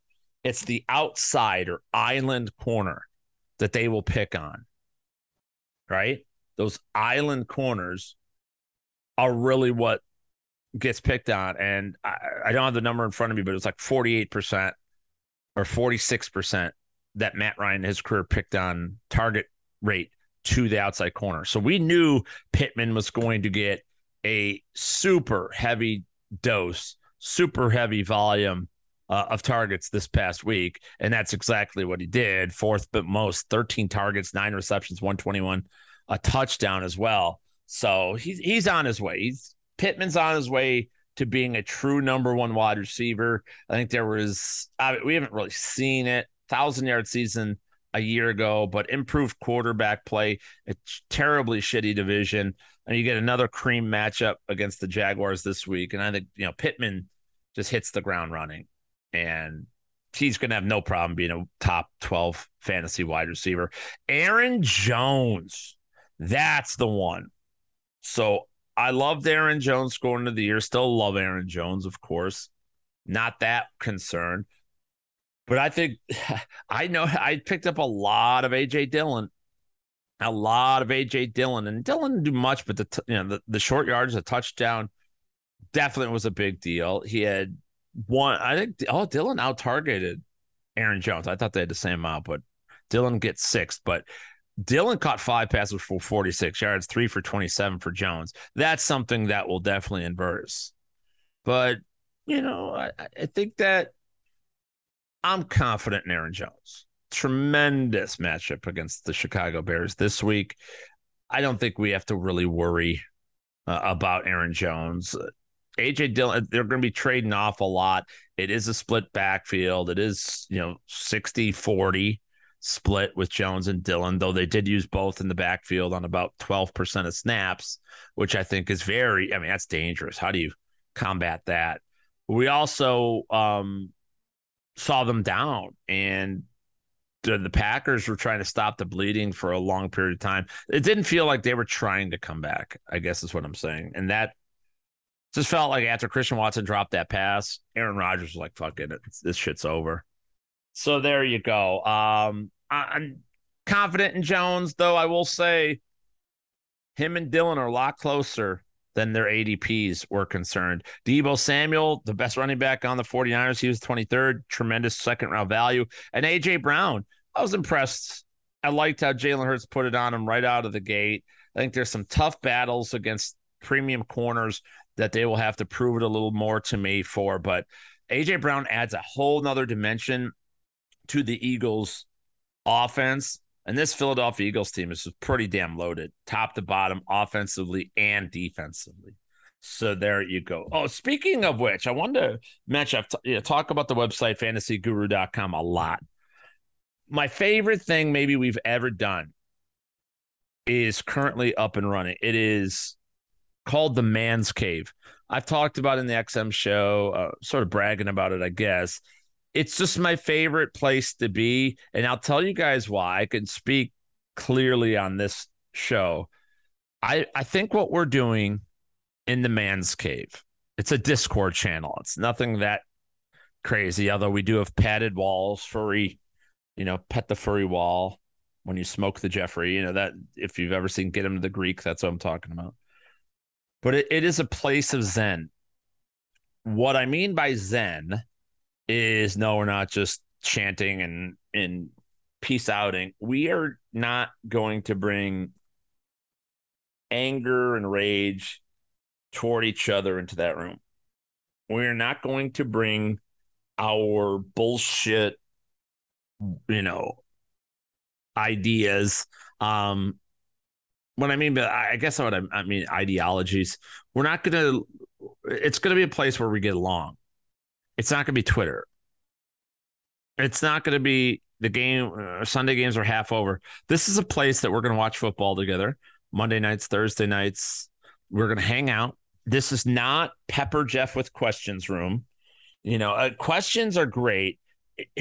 It's the outside or island corner that they will pick on. Right? Those island corners are really what gets picked on. And I, I don't have the number in front of me, but it's like 48% or 46% that Matt Ryan, his career, picked on target rate to the outside corner. So we knew Pittman was going to get a super heavy dose, super heavy volume uh, of targets this past week. And that's exactly what he did. Fourth, but most 13 targets, nine receptions, 121, a touchdown as well. So he's, he's on his way. He's Pittman's on his way to being a true number one wide receiver. I think there was, I mean, we haven't really seen it. Thousand yard season a year ago, but improved quarterback play, a terribly shitty division. And you get another cream matchup against the Jaguars this week. And I think, you know, Pittman just hits the ground running and he's going to have no problem being a top 12 fantasy wide receiver. Aaron Jones, that's the one. So I loved Aaron Jones going into the year. Still love Aaron Jones, of course. Not that concerned. But I think I know I picked up a lot of AJ Dillon, a lot of AJ Dillon, and Dillon didn't do much, but the you know the, the short yards, the touchdown, definitely was a big deal. He had one, I think. Oh, Dillon out targeted Aaron Jones. I thought they had the same amount, but Dillon gets sixth. But Dillon caught five passes for 46 yards, three for 27 for Jones. That's something that will definitely inverse. But, you know, I, I think that I'm confident in Aaron Jones. Tremendous matchup against the Chicago Bears this week. I don't think we have to really worry uh, about Aaron Jones. AJ Dillon, they're going to be trading off a lot. It is a split backfield. It is, you know, 60 40 split with Jones and Dillon, though they did use both in the backfield on about 12% of snaps, which I think is very, I mean, that's dangerous. How do you combat that? We also um, saw them down and the, the Packers were trying to stop the bleeding for a long period of time. It didn't feel like they were trying to come back, I guess is what I'm saying. And that just felt like after Christian Watson dropped that pass, Aaron Rodgers was like, fuck it, this shit's over. So there you go. Um, I, am confident in Jones, though I will say him and Dillon are a lot closer than their ADPs were concerned. Deebo Samuel, the best running back on the 49ers, he was 23rd, tremendous second round value. And AJ Brown, I was impressed. I liked how Jalen Hurts put it on him right out of the gate. I think there's some tough battles against premium corners that they will have to prove it a little more to me for. But AJ Brown adds a whole nother dimension to the Eagles offense. And this Philadelphia Eagles team is pretty damn loaded, top to bottom, offensively and defensively. So there you go. Oh, speaking of which, I wanted to mention, I've t- talk about the website fantasyguru.com a lot. My favorite thing maybe we've ever done is currently up and running. It is called the Man's Cave. I've talked about in the XM show, uh, sort of bragging about it, I guess it's just my favorite place to be. And I'll tell you guys why. I can speak clearly on this show. I, I think what we're doing in the man's cave, it's a Discord channel. It's nothing that crazy, although we do have padded walls, furry, you know, pet the furry wall when you smoke the Jeffrey. You know, that if you've ever seen Get Him to the Greek, that's what I'm talking about. But it, it is a place of Zen. What I mean by Zen is no, we're not just chanting and and peace outing. We are not going to bring anger and rage toward each other into that room. We're not going to bring our bullshit, you know, ideas. Um, what I mean, but I guess what I, I mean, ideologies. We're not going to. It's going to be a place where we get along. It's not going to be Twitter. It's not going to be the game. Uh, Sunday games are half over. This is a place that we're going to watch football together. Monday nights, Thursday nights. We're going to hang out. This is not Pepper Jeff with questions room. You know, uh, questions are great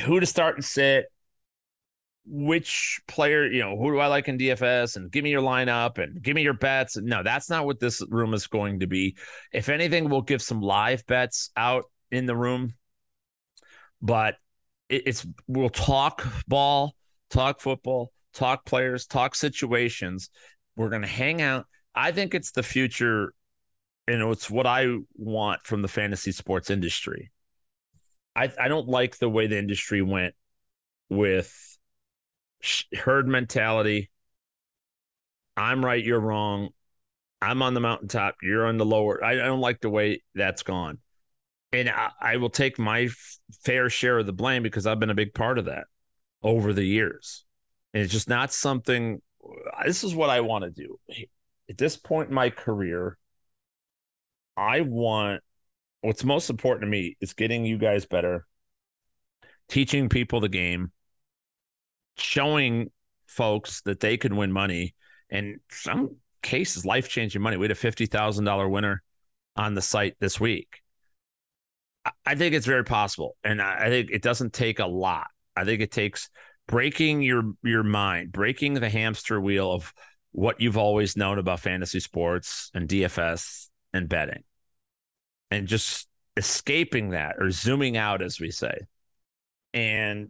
who to start and sit, which player, you know, who do I like in DFS and give me your lineup and give me your bets. No, that's not what this room is going to be. If anything, we'll give some live bets out in the room, but it's we'll talk ball, talk football, talk players, talk situations. We're to hang out. I think it's the future and it's what I want from the fantasy sports industry. I I don't like the way the industry went with herd mentality. I'm right, you're wrong. I'm on the mountaintop, you're on the lower. I, I don't like the way that's gone. And I, I will take my f- fair share of the blame because I've been a big part of that over the years. And it's just not something. Uh, this is what I want to do. At this point in my career, I want what's most important to me is getting you guys better, teaching people the game, showing folks that they can win money and some cases life changing money. We had a fifty thousand dollar winner on the site this week. I think it's very possible, and I think it doesn't take a lot. I think it takes breaking your your mind, breaking the hamster wheel of what you've always known about fantasy sports and DFS and betting, and just escaping that or zooming out, as we say, and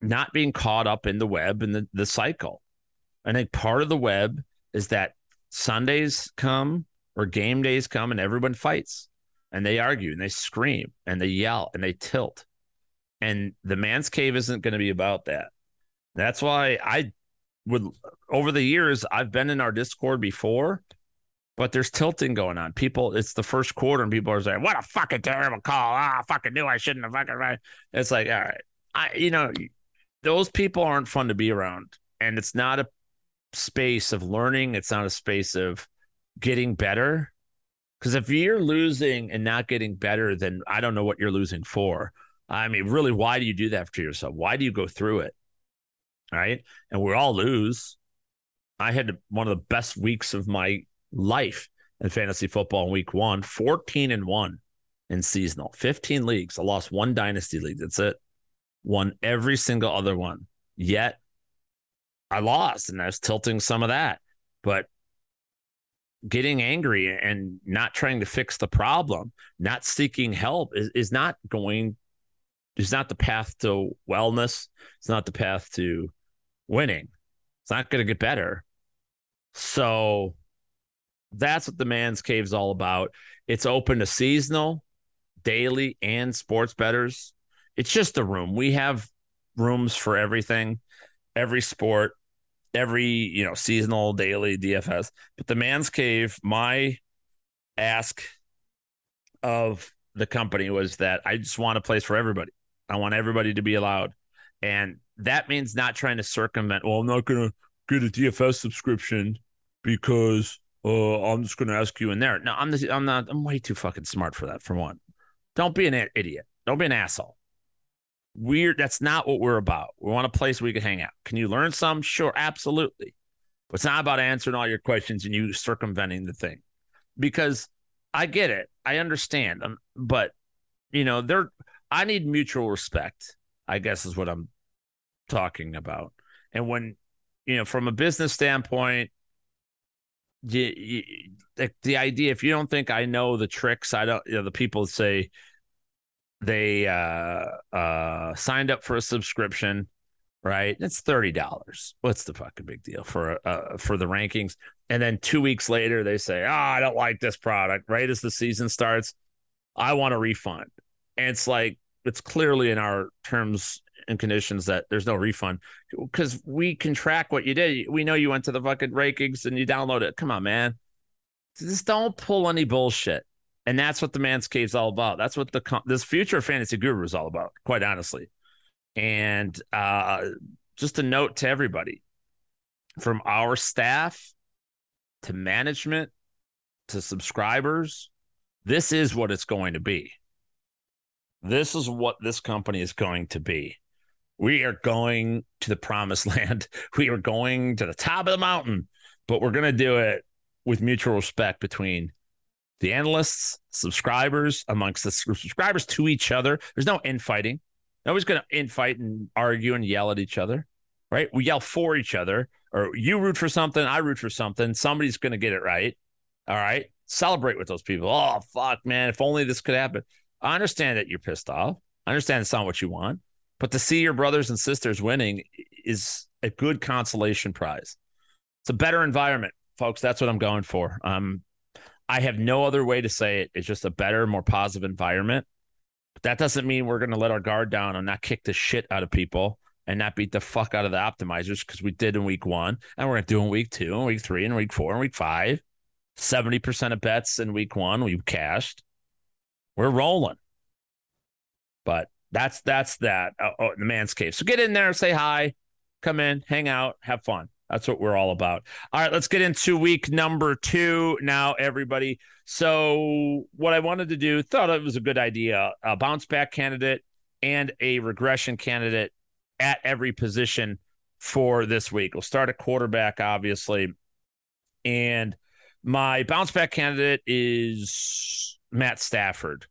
not being caught up in the web and the, the cycle. I think part of the web is that Sundays come or game days come and everyone fights and they argue and they scream and they yell and they tilt. And the man's cave isn't going to be about that. That's why I would, over the years, I've been in our Discord before, but there's tilting going on. People, it's the first quarter and people are saying, what a fucking terrible call. Ah, I fucking knew I shouldn't have fucking right. It's like, all right. I, you know, those people aren't fun to be around. And it's not a space of learning. It's not a space of getting better. Because if you're losing and not getting better, then I don't know what you're losing for. I mean, really, why do you do that to yourself? Why do you go through it? Right. And we all lose. I had one of the best weeks of my life in fantasy football in week one 14 and one in seasonal, 15 leagues. I lost one dynasty league. That's it won every single other one. Yet I lost and I was tilting some of that. But getting angry and not trying to fix the problem, not seeking help is, is not going is not the path to wellness. It's not the path to winning. It's not going to get better. So that's what the man's cave is all about. It's open to seasonal, daily, and sports betters it's just a room. We have rooms for everything, every sport, every, you know, seasonal, daily, DFS. But the man's cave, my ask of the company was that I just want a place for everybody. I want everybody to be allowed. And that means not trying to circumvent, well, I'm not going to get a DFS subscription because uh, I'm just going to ask you in there. No, I'm, the, I'm not, I'm way too fucking smart for that, for one. Don't be an idiot. Don't be an asshole weird. That's not what we're about. We want a place where we can hang out. Can you learn some? Sure, absolutely. But it's not about answering all your questions and you circumventing the thing, because I get it. I understand. Um, but you know, there. I need mutual respect. I guess is what I'm talking about. And when you know, from a business standpoint, you, you, the, the idea if you don't think I know the tricks, I don't. You know, the people say they uh uh signed up for a subscription right? It's $30 what's the fucking big deal for uh for the rankings? And then two weeks later they say oh i don't like this product right? As the season starts i want a refund. And it's like it's clearly in our terms and conditions that there's no refund. Because we can track what you did. We know you went to the fucking rankings and you download it. Come on man. Just don't pull any bullshit and that's what the man's cave is all about. That's what the this future fantasy guru is all about, quite honestly. And uh, just a note to everybody from our staff to management to subscribers, this is what it's going to be. This is what this company is going to be. We are going to the promised land. We are going to the top of the mountain, but we're going to do it with mutual respect between the analysts, subscribers, amongst the subscribers to each other. There's no infighting. Nobody's going to infight and argue and yell at each other, right? We yell for each other, or you root for something, I root for something. Somebody's going to get it right. All right. Celebrate with those people. Oh, fuck, man. If only this could happen. I understand that you're pissed off. I understand it's not what you want, but to see your brothers and sisters winning is a good consolation prize. It's a better environment, folks. That's what I'm going for. Um, I have no other way to say it. It's just a better, more positive environment. But that doesn't mean we're going to let our guard down and not kick the shit out of people and not beat the fuck out of the optimizers because we did in week one and we're going to do in week two and week three and week four and week five. 70% of bets in week one we cashed. We're rolling. But that's that's that. Uh, oh, the. So get in there, say hi, come in, hang out, have fun. That's what we're all about. All right, let's get into week number two now, everybody. So, what I wanted to do, thought it was a good idea a bounce back candidate and a regression candidate at every position for this week. We'll start at quarterback, obviously. And my bounce back candidate is Matt Stafford.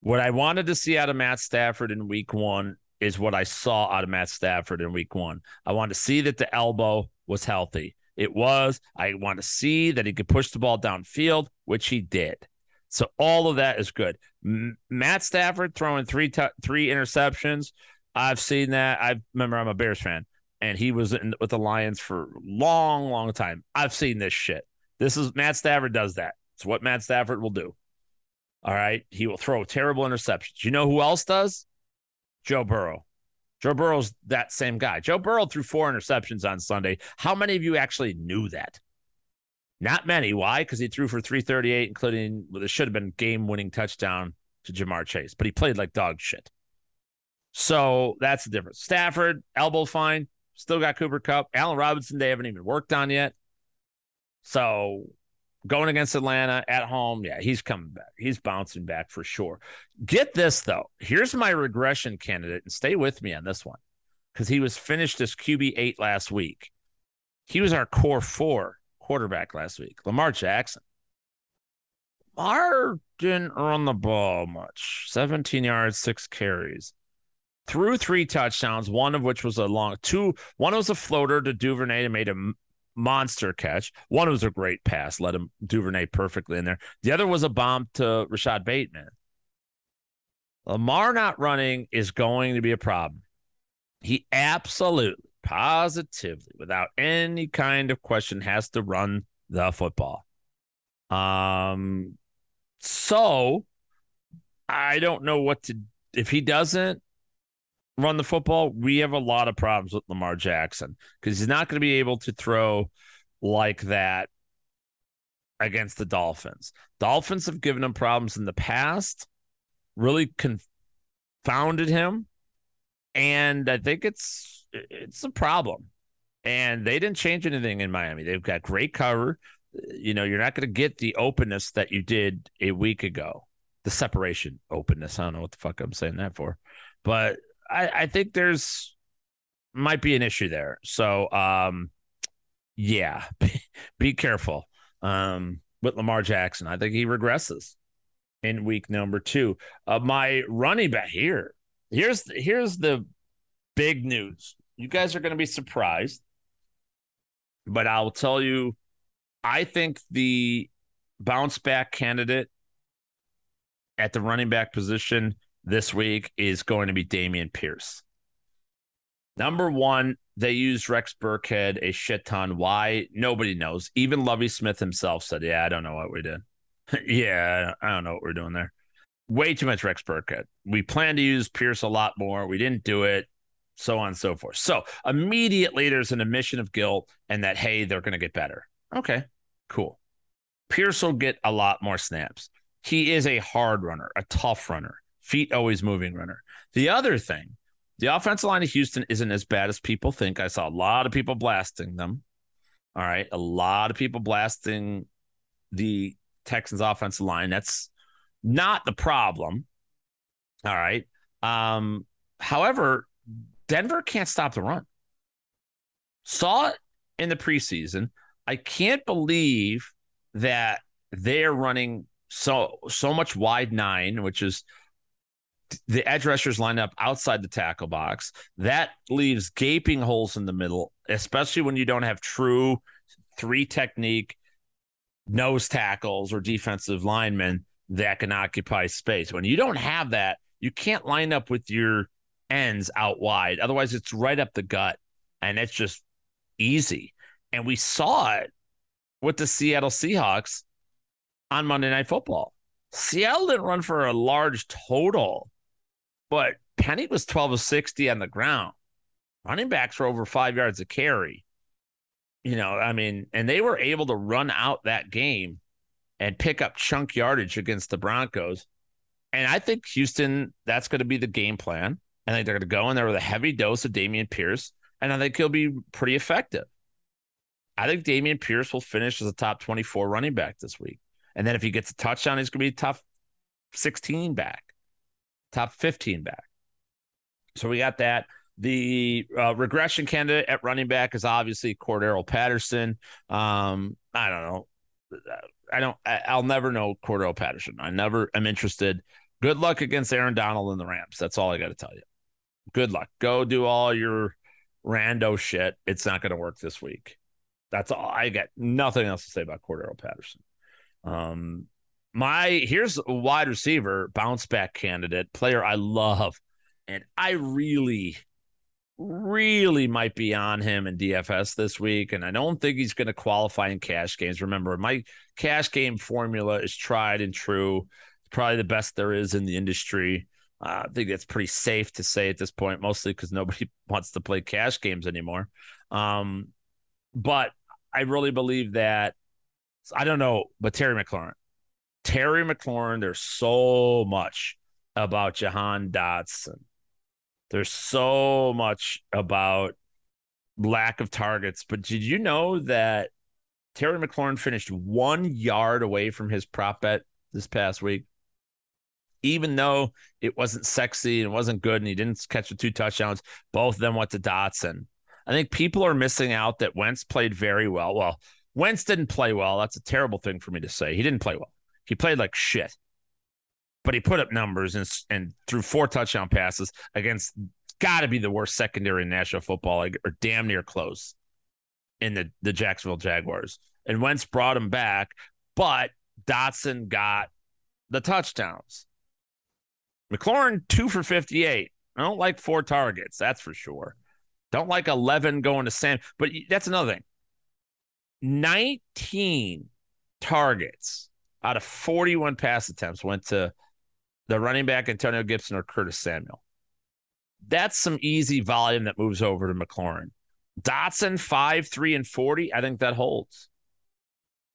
What I wanted to see out of Matt Stafford in week one is what I saw out of Matt Stafford in week one. I wanted to see that the elbow was healthy. It was. I want to see that he could push the ball downfield, which he did. So all of that is good. M- Matt Stafford throwing three t- three interceptions. I've seen that. I remember I'm a Bears fan, and he was in, with the Lions for long, long time. I've seen this shit. This is Matt Stafford does that. It's what Matt Stafford will do. All right, he will throw terrible interceptions. You know who else does? Joe Burrow. Joe Burrow's that same guy. Joe Burrow threw four interceptions on Sunday. How many of you actually knew that? Not many. Why? Because he threw for 338, including well, should have been game winning touchdown to Ja'Marr Chase, but he played like dog shit. So that's the difference. Stafford, elbow fine, still got Cooper Kupp. Allen Robinson, they haven't even worked on yet. So going against Atlanta at home, yeah, he's coming back. He's bouncing back for sure. Get this though. Here's my regression candidate, and stay with me on this one because he was finished as QB eight last week. He was our core four quarterback last week. Lamar Jackson. Lamar didn't run the ball much. 17 yards, six carries. Threw three touchdowns, one of which was a long two. One was a floater to Duvernay and made a monster catch. One was a great pass, let him Duvernay perfectly in there. The other was a bomb to Rashod Bateman. Lamar not running is going to be a problem. He absolutely, positively, without any kind of question, has to run the football. Um, so I don't know what to if he doesn't run the football, we have a lot of problems with Lamar Jackson because he's not going to be able to throw like that against the Dolphins. Dolphins have given him problems in the past, really confounded him, and I think it's it's a problem. And they didn't change anything in Miami. They've got great cover. You know, you're not going to get the openness that you did a week ago. The separation openness. I don't know what the fuck I'm saying that for. But I, I think there's might be an issue there. So um yeah, be, careful. Um with Lamar Jackson. I think he regresses in week number two. Uh, my running back here. Here's here's the big news. You guys are going to be surprised, but I'll tell you, I think the bounce back candidate at the running back position this week is going to be Dameon Pierce. Number one, they used Rex Burkhead a shit ton. Why? Nobody knows. Even Lovie Smith himself said, Yeah, I don't know what we did. yeah, I don't know what we're doing there. Way too much Rex Burkhead. We plan to use Pierce a lot more. We didn't do it, so on and so forth. So immediately there's an admission of guilt and that, hey, they're going to get better. Okay, cool. Pierce will get a lot more snaps. He is a hard runner, a tough runner feet always moving runner. The other thing, the offensive line of Houston isn't as bad as people think. I saw a lot of people blasting them. All right. A lot of people blasting the Texans offensive line. That's not the problem. All right. Um, however, Denver can't stop the run. Saw it in the preseason. I can't believe that they're running so so much wide nine, which is the edge rushers line up outside the tackle box. That leaves gaping holes in the middle, especially when you don't have true three technique nose tackles or defensive linemen that can occupy space. When you don't have that, you can't line up with your ends out wide. Otherwise, it's right up the gut and it's just easy. And we saw it with the Seattle Seahawks on Monday Night Football. Seattle didn't run for a large total, but Penny was 12 of 60 on the ground. Running backs were over five yards a carry. You know, I mean, and they were able to run out that game and pick up chunk yardage against the Broncos. And I think Houston, that's going to be the game plan. I think they're going to go in there with a heavy dose of Dameon Pierce, and I think he'll be pretty effective. I think Dameon Pierce will finish as a top 24 running back this week. And then if he gets a touchdown, he's going to be top 16 back, top 15 back. So we got that. The uh, regression candidate at running back is obviously Cordarrelle Patterson. Um, I don't know. I don't. I, will never know Cordarrelle Patterson. I never am interested. Good luck against Aaron Donald and the Rams. That's all I got to tell you. Good luck. Go do all your rando shit. It's not going to work this week. That's all. I got nothing else to say about Cordarrelle Patterson. Um, my here's a wide receiver bounce back candidate player I love, and I really, really might be on him in DFS this week. And I don't think he's going to qualify in cash games. Remember, my cash game formula is tried and true. Probably the best there is in the industry. Uh, I think that's pretty safe to say at this point, mostly because nobody wants to play cash games anymore. Um, but I really believe that I don't know, but Terry McLaurin, Terry McLaurin, there's so much about Jahan Dotson. There's so much about lack of targets. But did you know that Terry McLaurin finished one yard away from his prop bet this past week? Even though it wasn't sexy and it wasn't good and he didn't catch the two touchdowns, both of them went to Dotson. I think people are missing out that Wentz played very well. Well, Wentz didn't play well. That's a terrible thing for me to say. He didn't play well. He played like shit, but he put up numbers and and threw four touchdown passes against got to be the worst secondary in national football, like, or damn near close in the the Jacksonville Jaguars. And Wentz brought him back, but Dotson got the touchdowns. McLaurin two for fifty eight. I don't like four targets, that's for sure. Don't like 11 going to Sam, but that's another thing. 19 targets out of 41 pass attempts went to the running back Antonio Gibson or Curtis Samuel. That's some easy volume that moves over to McLaurin. Dotson, 5, 3, and 40. I think that holds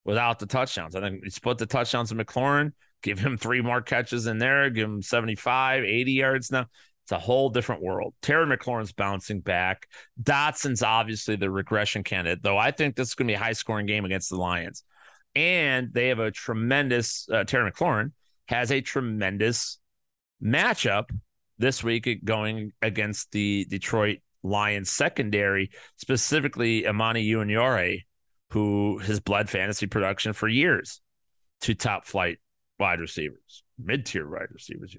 without the touchdowns. I think you split the touchdowns to McLaurin, give him three more catches in there, give him 75, 80 yards now. It's a whole different world. Terry McLaurin's bouncing back. Dotson's obviously the regression candidate, though I think this is going to be a high scoring game against the Lions. And they have a tremendous, uh, Terry McLaurin has a tremendous matchup this week going against the Detroit Lions secondary, specifically Amani Oruwariye, who has bled fantasy production for years to top flight wide receivers, mid tier wide receivers.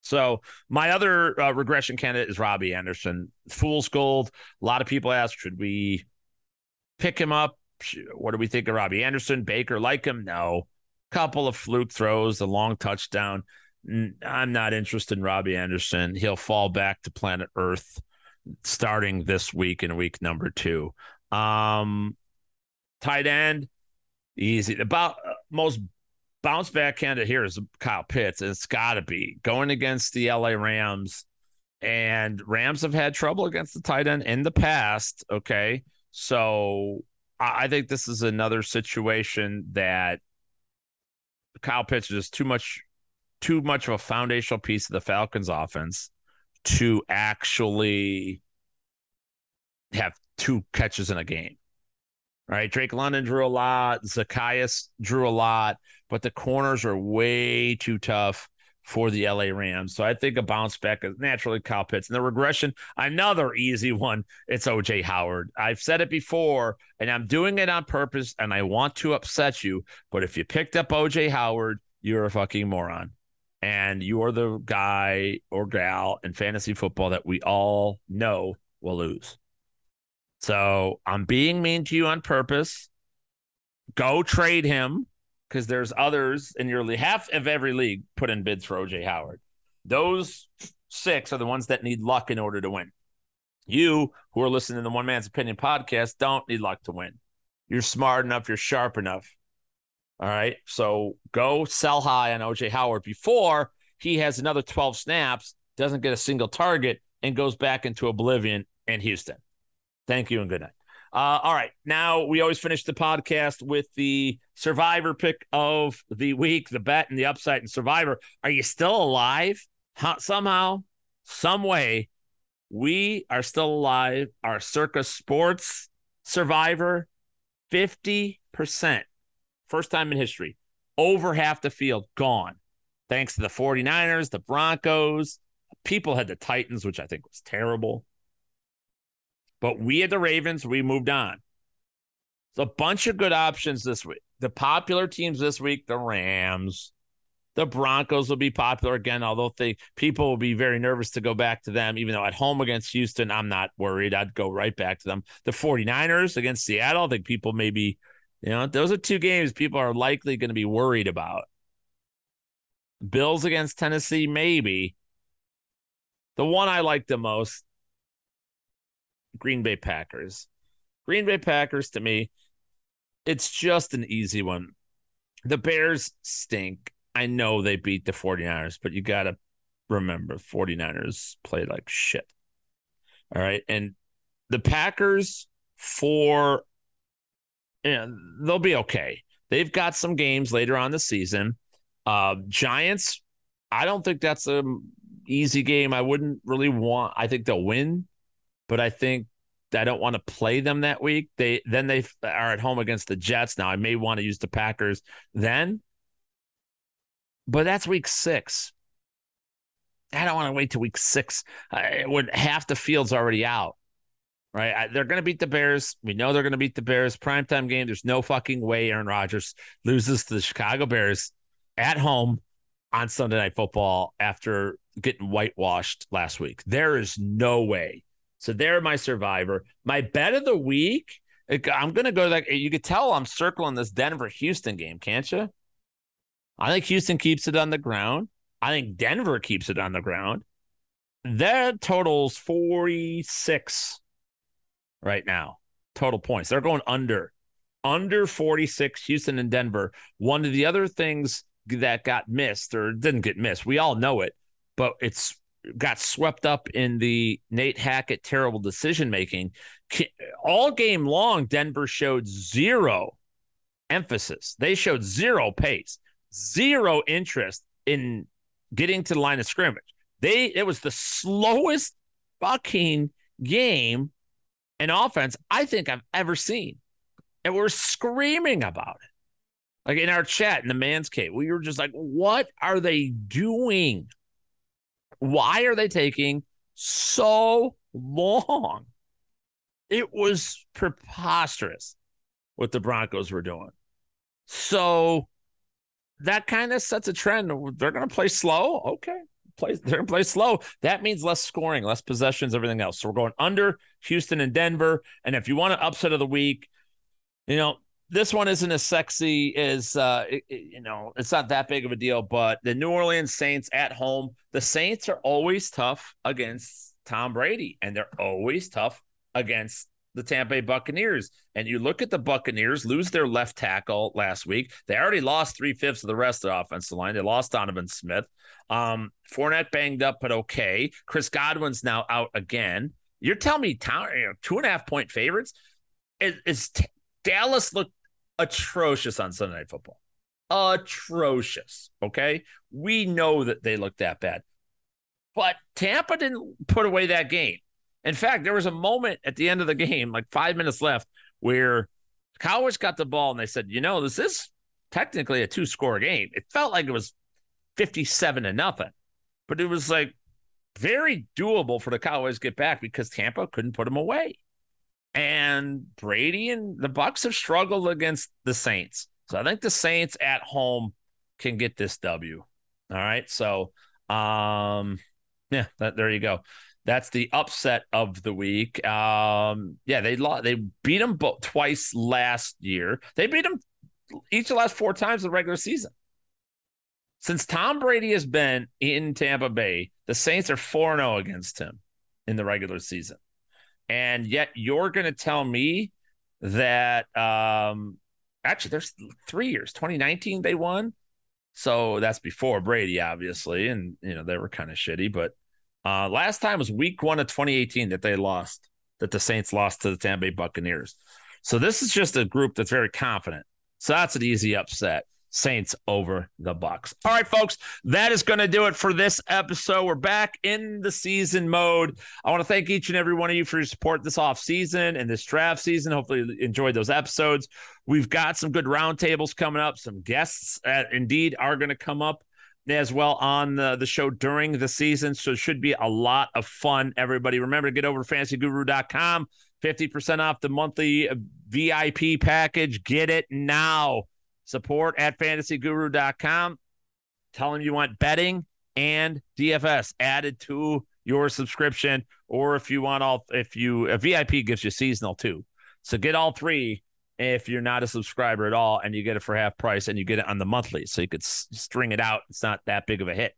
So my other uh, regression candidate is Robbie Anderson. Fool's gold. A lot of people ask, should we pick him up? What do we think of Robbie Anderson? Baker like him? No. Couple of fluke throws, a long touchdown. I'm not interested in Robbie Anderson. He'll fall back to planet Earth starting this week in week number two. Um, tight end, easy. About most bounce back candidate here is Kyle Pitts. and It's got to be going against the LA Rams. And Rams have had trouble against the tight end in the past. Okay. So I think this is another situation that Kyle Pitts is too much, too much of a foundational piece of the Falcons offense to actually have two catches in a game right? Drake London drew a lot. Zaccheaus drew a lot, but the corners are way too tough for the LA Rams. So I think a bounce back is naturally Kyle Pitts. And the regression, another easy one. It's OJ Howard. I've said it before, and I'm doing it on purpose, and I want to upset you. But if you picked up OJ Howard, you're a fucking moron. And you're the guy or gal in fantasy football that we all know will lose. So I'm being mean to you on purpose. Go trade him because there's others in league. Half of every league put in bids for OJ Howard. Those six are the ones that need luck in order to win. You who are listening to the One Man's Opinion podcast don't need luck to win. You're smart enough, you're sharp enough. All right. So go sell high on OJ Howard before he has another 12 snaps, doesn't get a single target, and goes back into oblivion in Houston. Thank you and good night. Uh, all right. Now we always finish the podcast with the survivor pick of the week, the bet and the upside and survivor. Are you still alive? How, somehow, some way, we are still alive. Our Circa Sports survivor, 50%. First time in history. Over half the field gone. Thanks to the 49ers, the Broncos. People had the Titans, which I think was terrible. But we had the Ravens, we moved on. So a bunch of good options this week. The popular teams this week, the Rams. The Broncos will be popular again, although they people will be very nervous to go back to them, even though at home against Houston, I'm not worried. I'd go right back to them. The 49ers against Seattle, I think people maybe, you know, those are two games people are likely going to be worried about. Bills against Tennessee, maybe. The one I like the most, Green Bay Packers. Green Bay Packers to me, it's just an easy one. The Bears stink. I know they beat the 49ers, but you got to remember 49ers played like shit. All right. And the Packers for yeah, they'll be okay. They've got some games later on the season. Uh Giants, I don't think that's an easy game. I wouldn't really want I think they'll win but I think I don't want to play them that week. They then they are at home against the Jets. Now I may want to use the Packers then, but that's week six. I don't want to wait till week six uh, when half the field's already out. Right? They're going to beat the Bears. We know they're going to beat the Bears. Primetime game. There's no fucking way Aaron Rodgers loses to the Chicago Bears at home on Sunday Night Football after getting whitewashed last week. There is no way. So they're my survivor. My bet of the week, I'm going to go like you could tell I'm circling this Denver Houston game, can't you? I think Houston keeps it on the ground. I think Denver keeps it on the ground. That totals 46 right now, total points. They're going under, under 46, Houston and Denver. One of the other things that got missed or didn't get missed, we all know it, but it's got swept up in the Nate Hackett terrible decision making. All game long, Denver showed zero emphasis. They showed zero pace, zero interest in getting to the line of scrimmage. They it was the slowest fucking game and offense I think I've ever seen. And we're screaming about it. Like in our chat in the MANS Cave, we were just like, what are they doing? Why are they taking so long? It was preposterous what the Broncos were doing. So that kind of sets a trend. They're going to play slow. Okay. Play, they're going to play slow. That means less scoring, less possessions, everything else. So we're going under Houston and Denver. And if you want an upset of the week, you know, this one isn't as sexy as uh, it, it, you know it's not that big of a deal but the new orleans saints at home the saints are always tough against tom brady and they're always tough against the tampa bay buccaneers. And you look at the buccaneers lose their left tackle last week. They already lost three-fifths of the rest of the offensive line. They lost donovan smith. Um Fournette banged up but okay. Chris godwin's now out again. You're telling me two and a half point favorites? Is, is t- Dallas looked atrocious on Sunday Night Football. Atrocious. Okay. We know that they look that bad. But Tampa didn't put away that game. In fact, there was a moment at the end of the game, like five minutes left, where Cowboys got the ball and they said, you know, this is technically a two score game. It felt like it was 57 to nothing, but it was like very doable for the Cowboys to get back because Tampa couldn't put them away. And Brady and the Bucks have struggled against the Saints. So I think the Saints at home can get this W. All right. So, um, yeah, that, there you go. That's the upset of the week. Um, yeah, they lost, they beat them both twice last year. They beat them each of the last four times the regular season. Since Tom Brady has been in Tampa Bay, the Saints are 4 0 against him in the regular season. And yet you're going to tell me that um actually there's 3 years. 2019 they won. So that's before Brady obviously and you know they were kind of shitty, but uh last time was week 1 of 2018 that they lost that the Saints lost to the Tampa Bay Buccaneers. So this is just a group that's very confident. So that's an easy upset. Saints over the Bucks. All right, folks, that is going to do it for this episode. We're back in the season mode. I want to thank each and every one of you for your support this off season and this draft season. Hopefully, you enjoyed those episodes. We've got some good roundtables coming up. Some guests, uh, indeed, are going to come up as well on the, the show during the season. So it should be a lot of fun, everybody. Remember to get over to fantasyguru.com. 50% off the monthly VIP package. Get it now support at fantasyguru.com. Tell them you want betting and DFS added to your subscription, or if you want all, if you a VIP gives you seasonal too. So get all three if you're not a subscriber at all, and you get it for half price, and you get it on the monthly, so you could string it out. It's not that big of a hit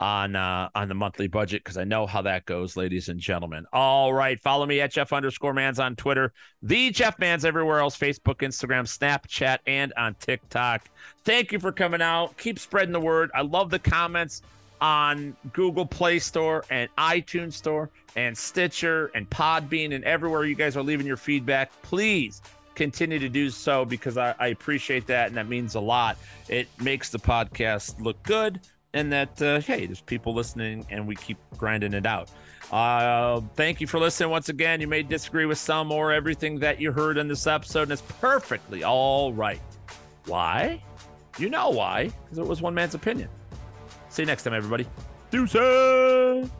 on uh, on the monthly budget because I know how that goes, ladies and gentlemen. All right, follow me at Jeff underscore Mans on Twitter, the Jeff Mans everywhere else, Facebook, Instagram, Snapchat, and on TikTok. Thank you for coming out. Keep spreading the word. I love the comments on Google Play Store and iTunes Store and Stitcher and Podbean and everywhere you guys are leaving your feedback. Please continue to do so because I, I appreciate that and that means a lot. It makes the podcast look good and that uh, hey, there's people listening, and we keep grinding it out. Uh, thank you for listening once again. You may disagree with some or everything that you heard in this episode, and it's perfectly all right. Why? You know why? Because it was one man's opinion. See you next time, everybody. Do Deuces.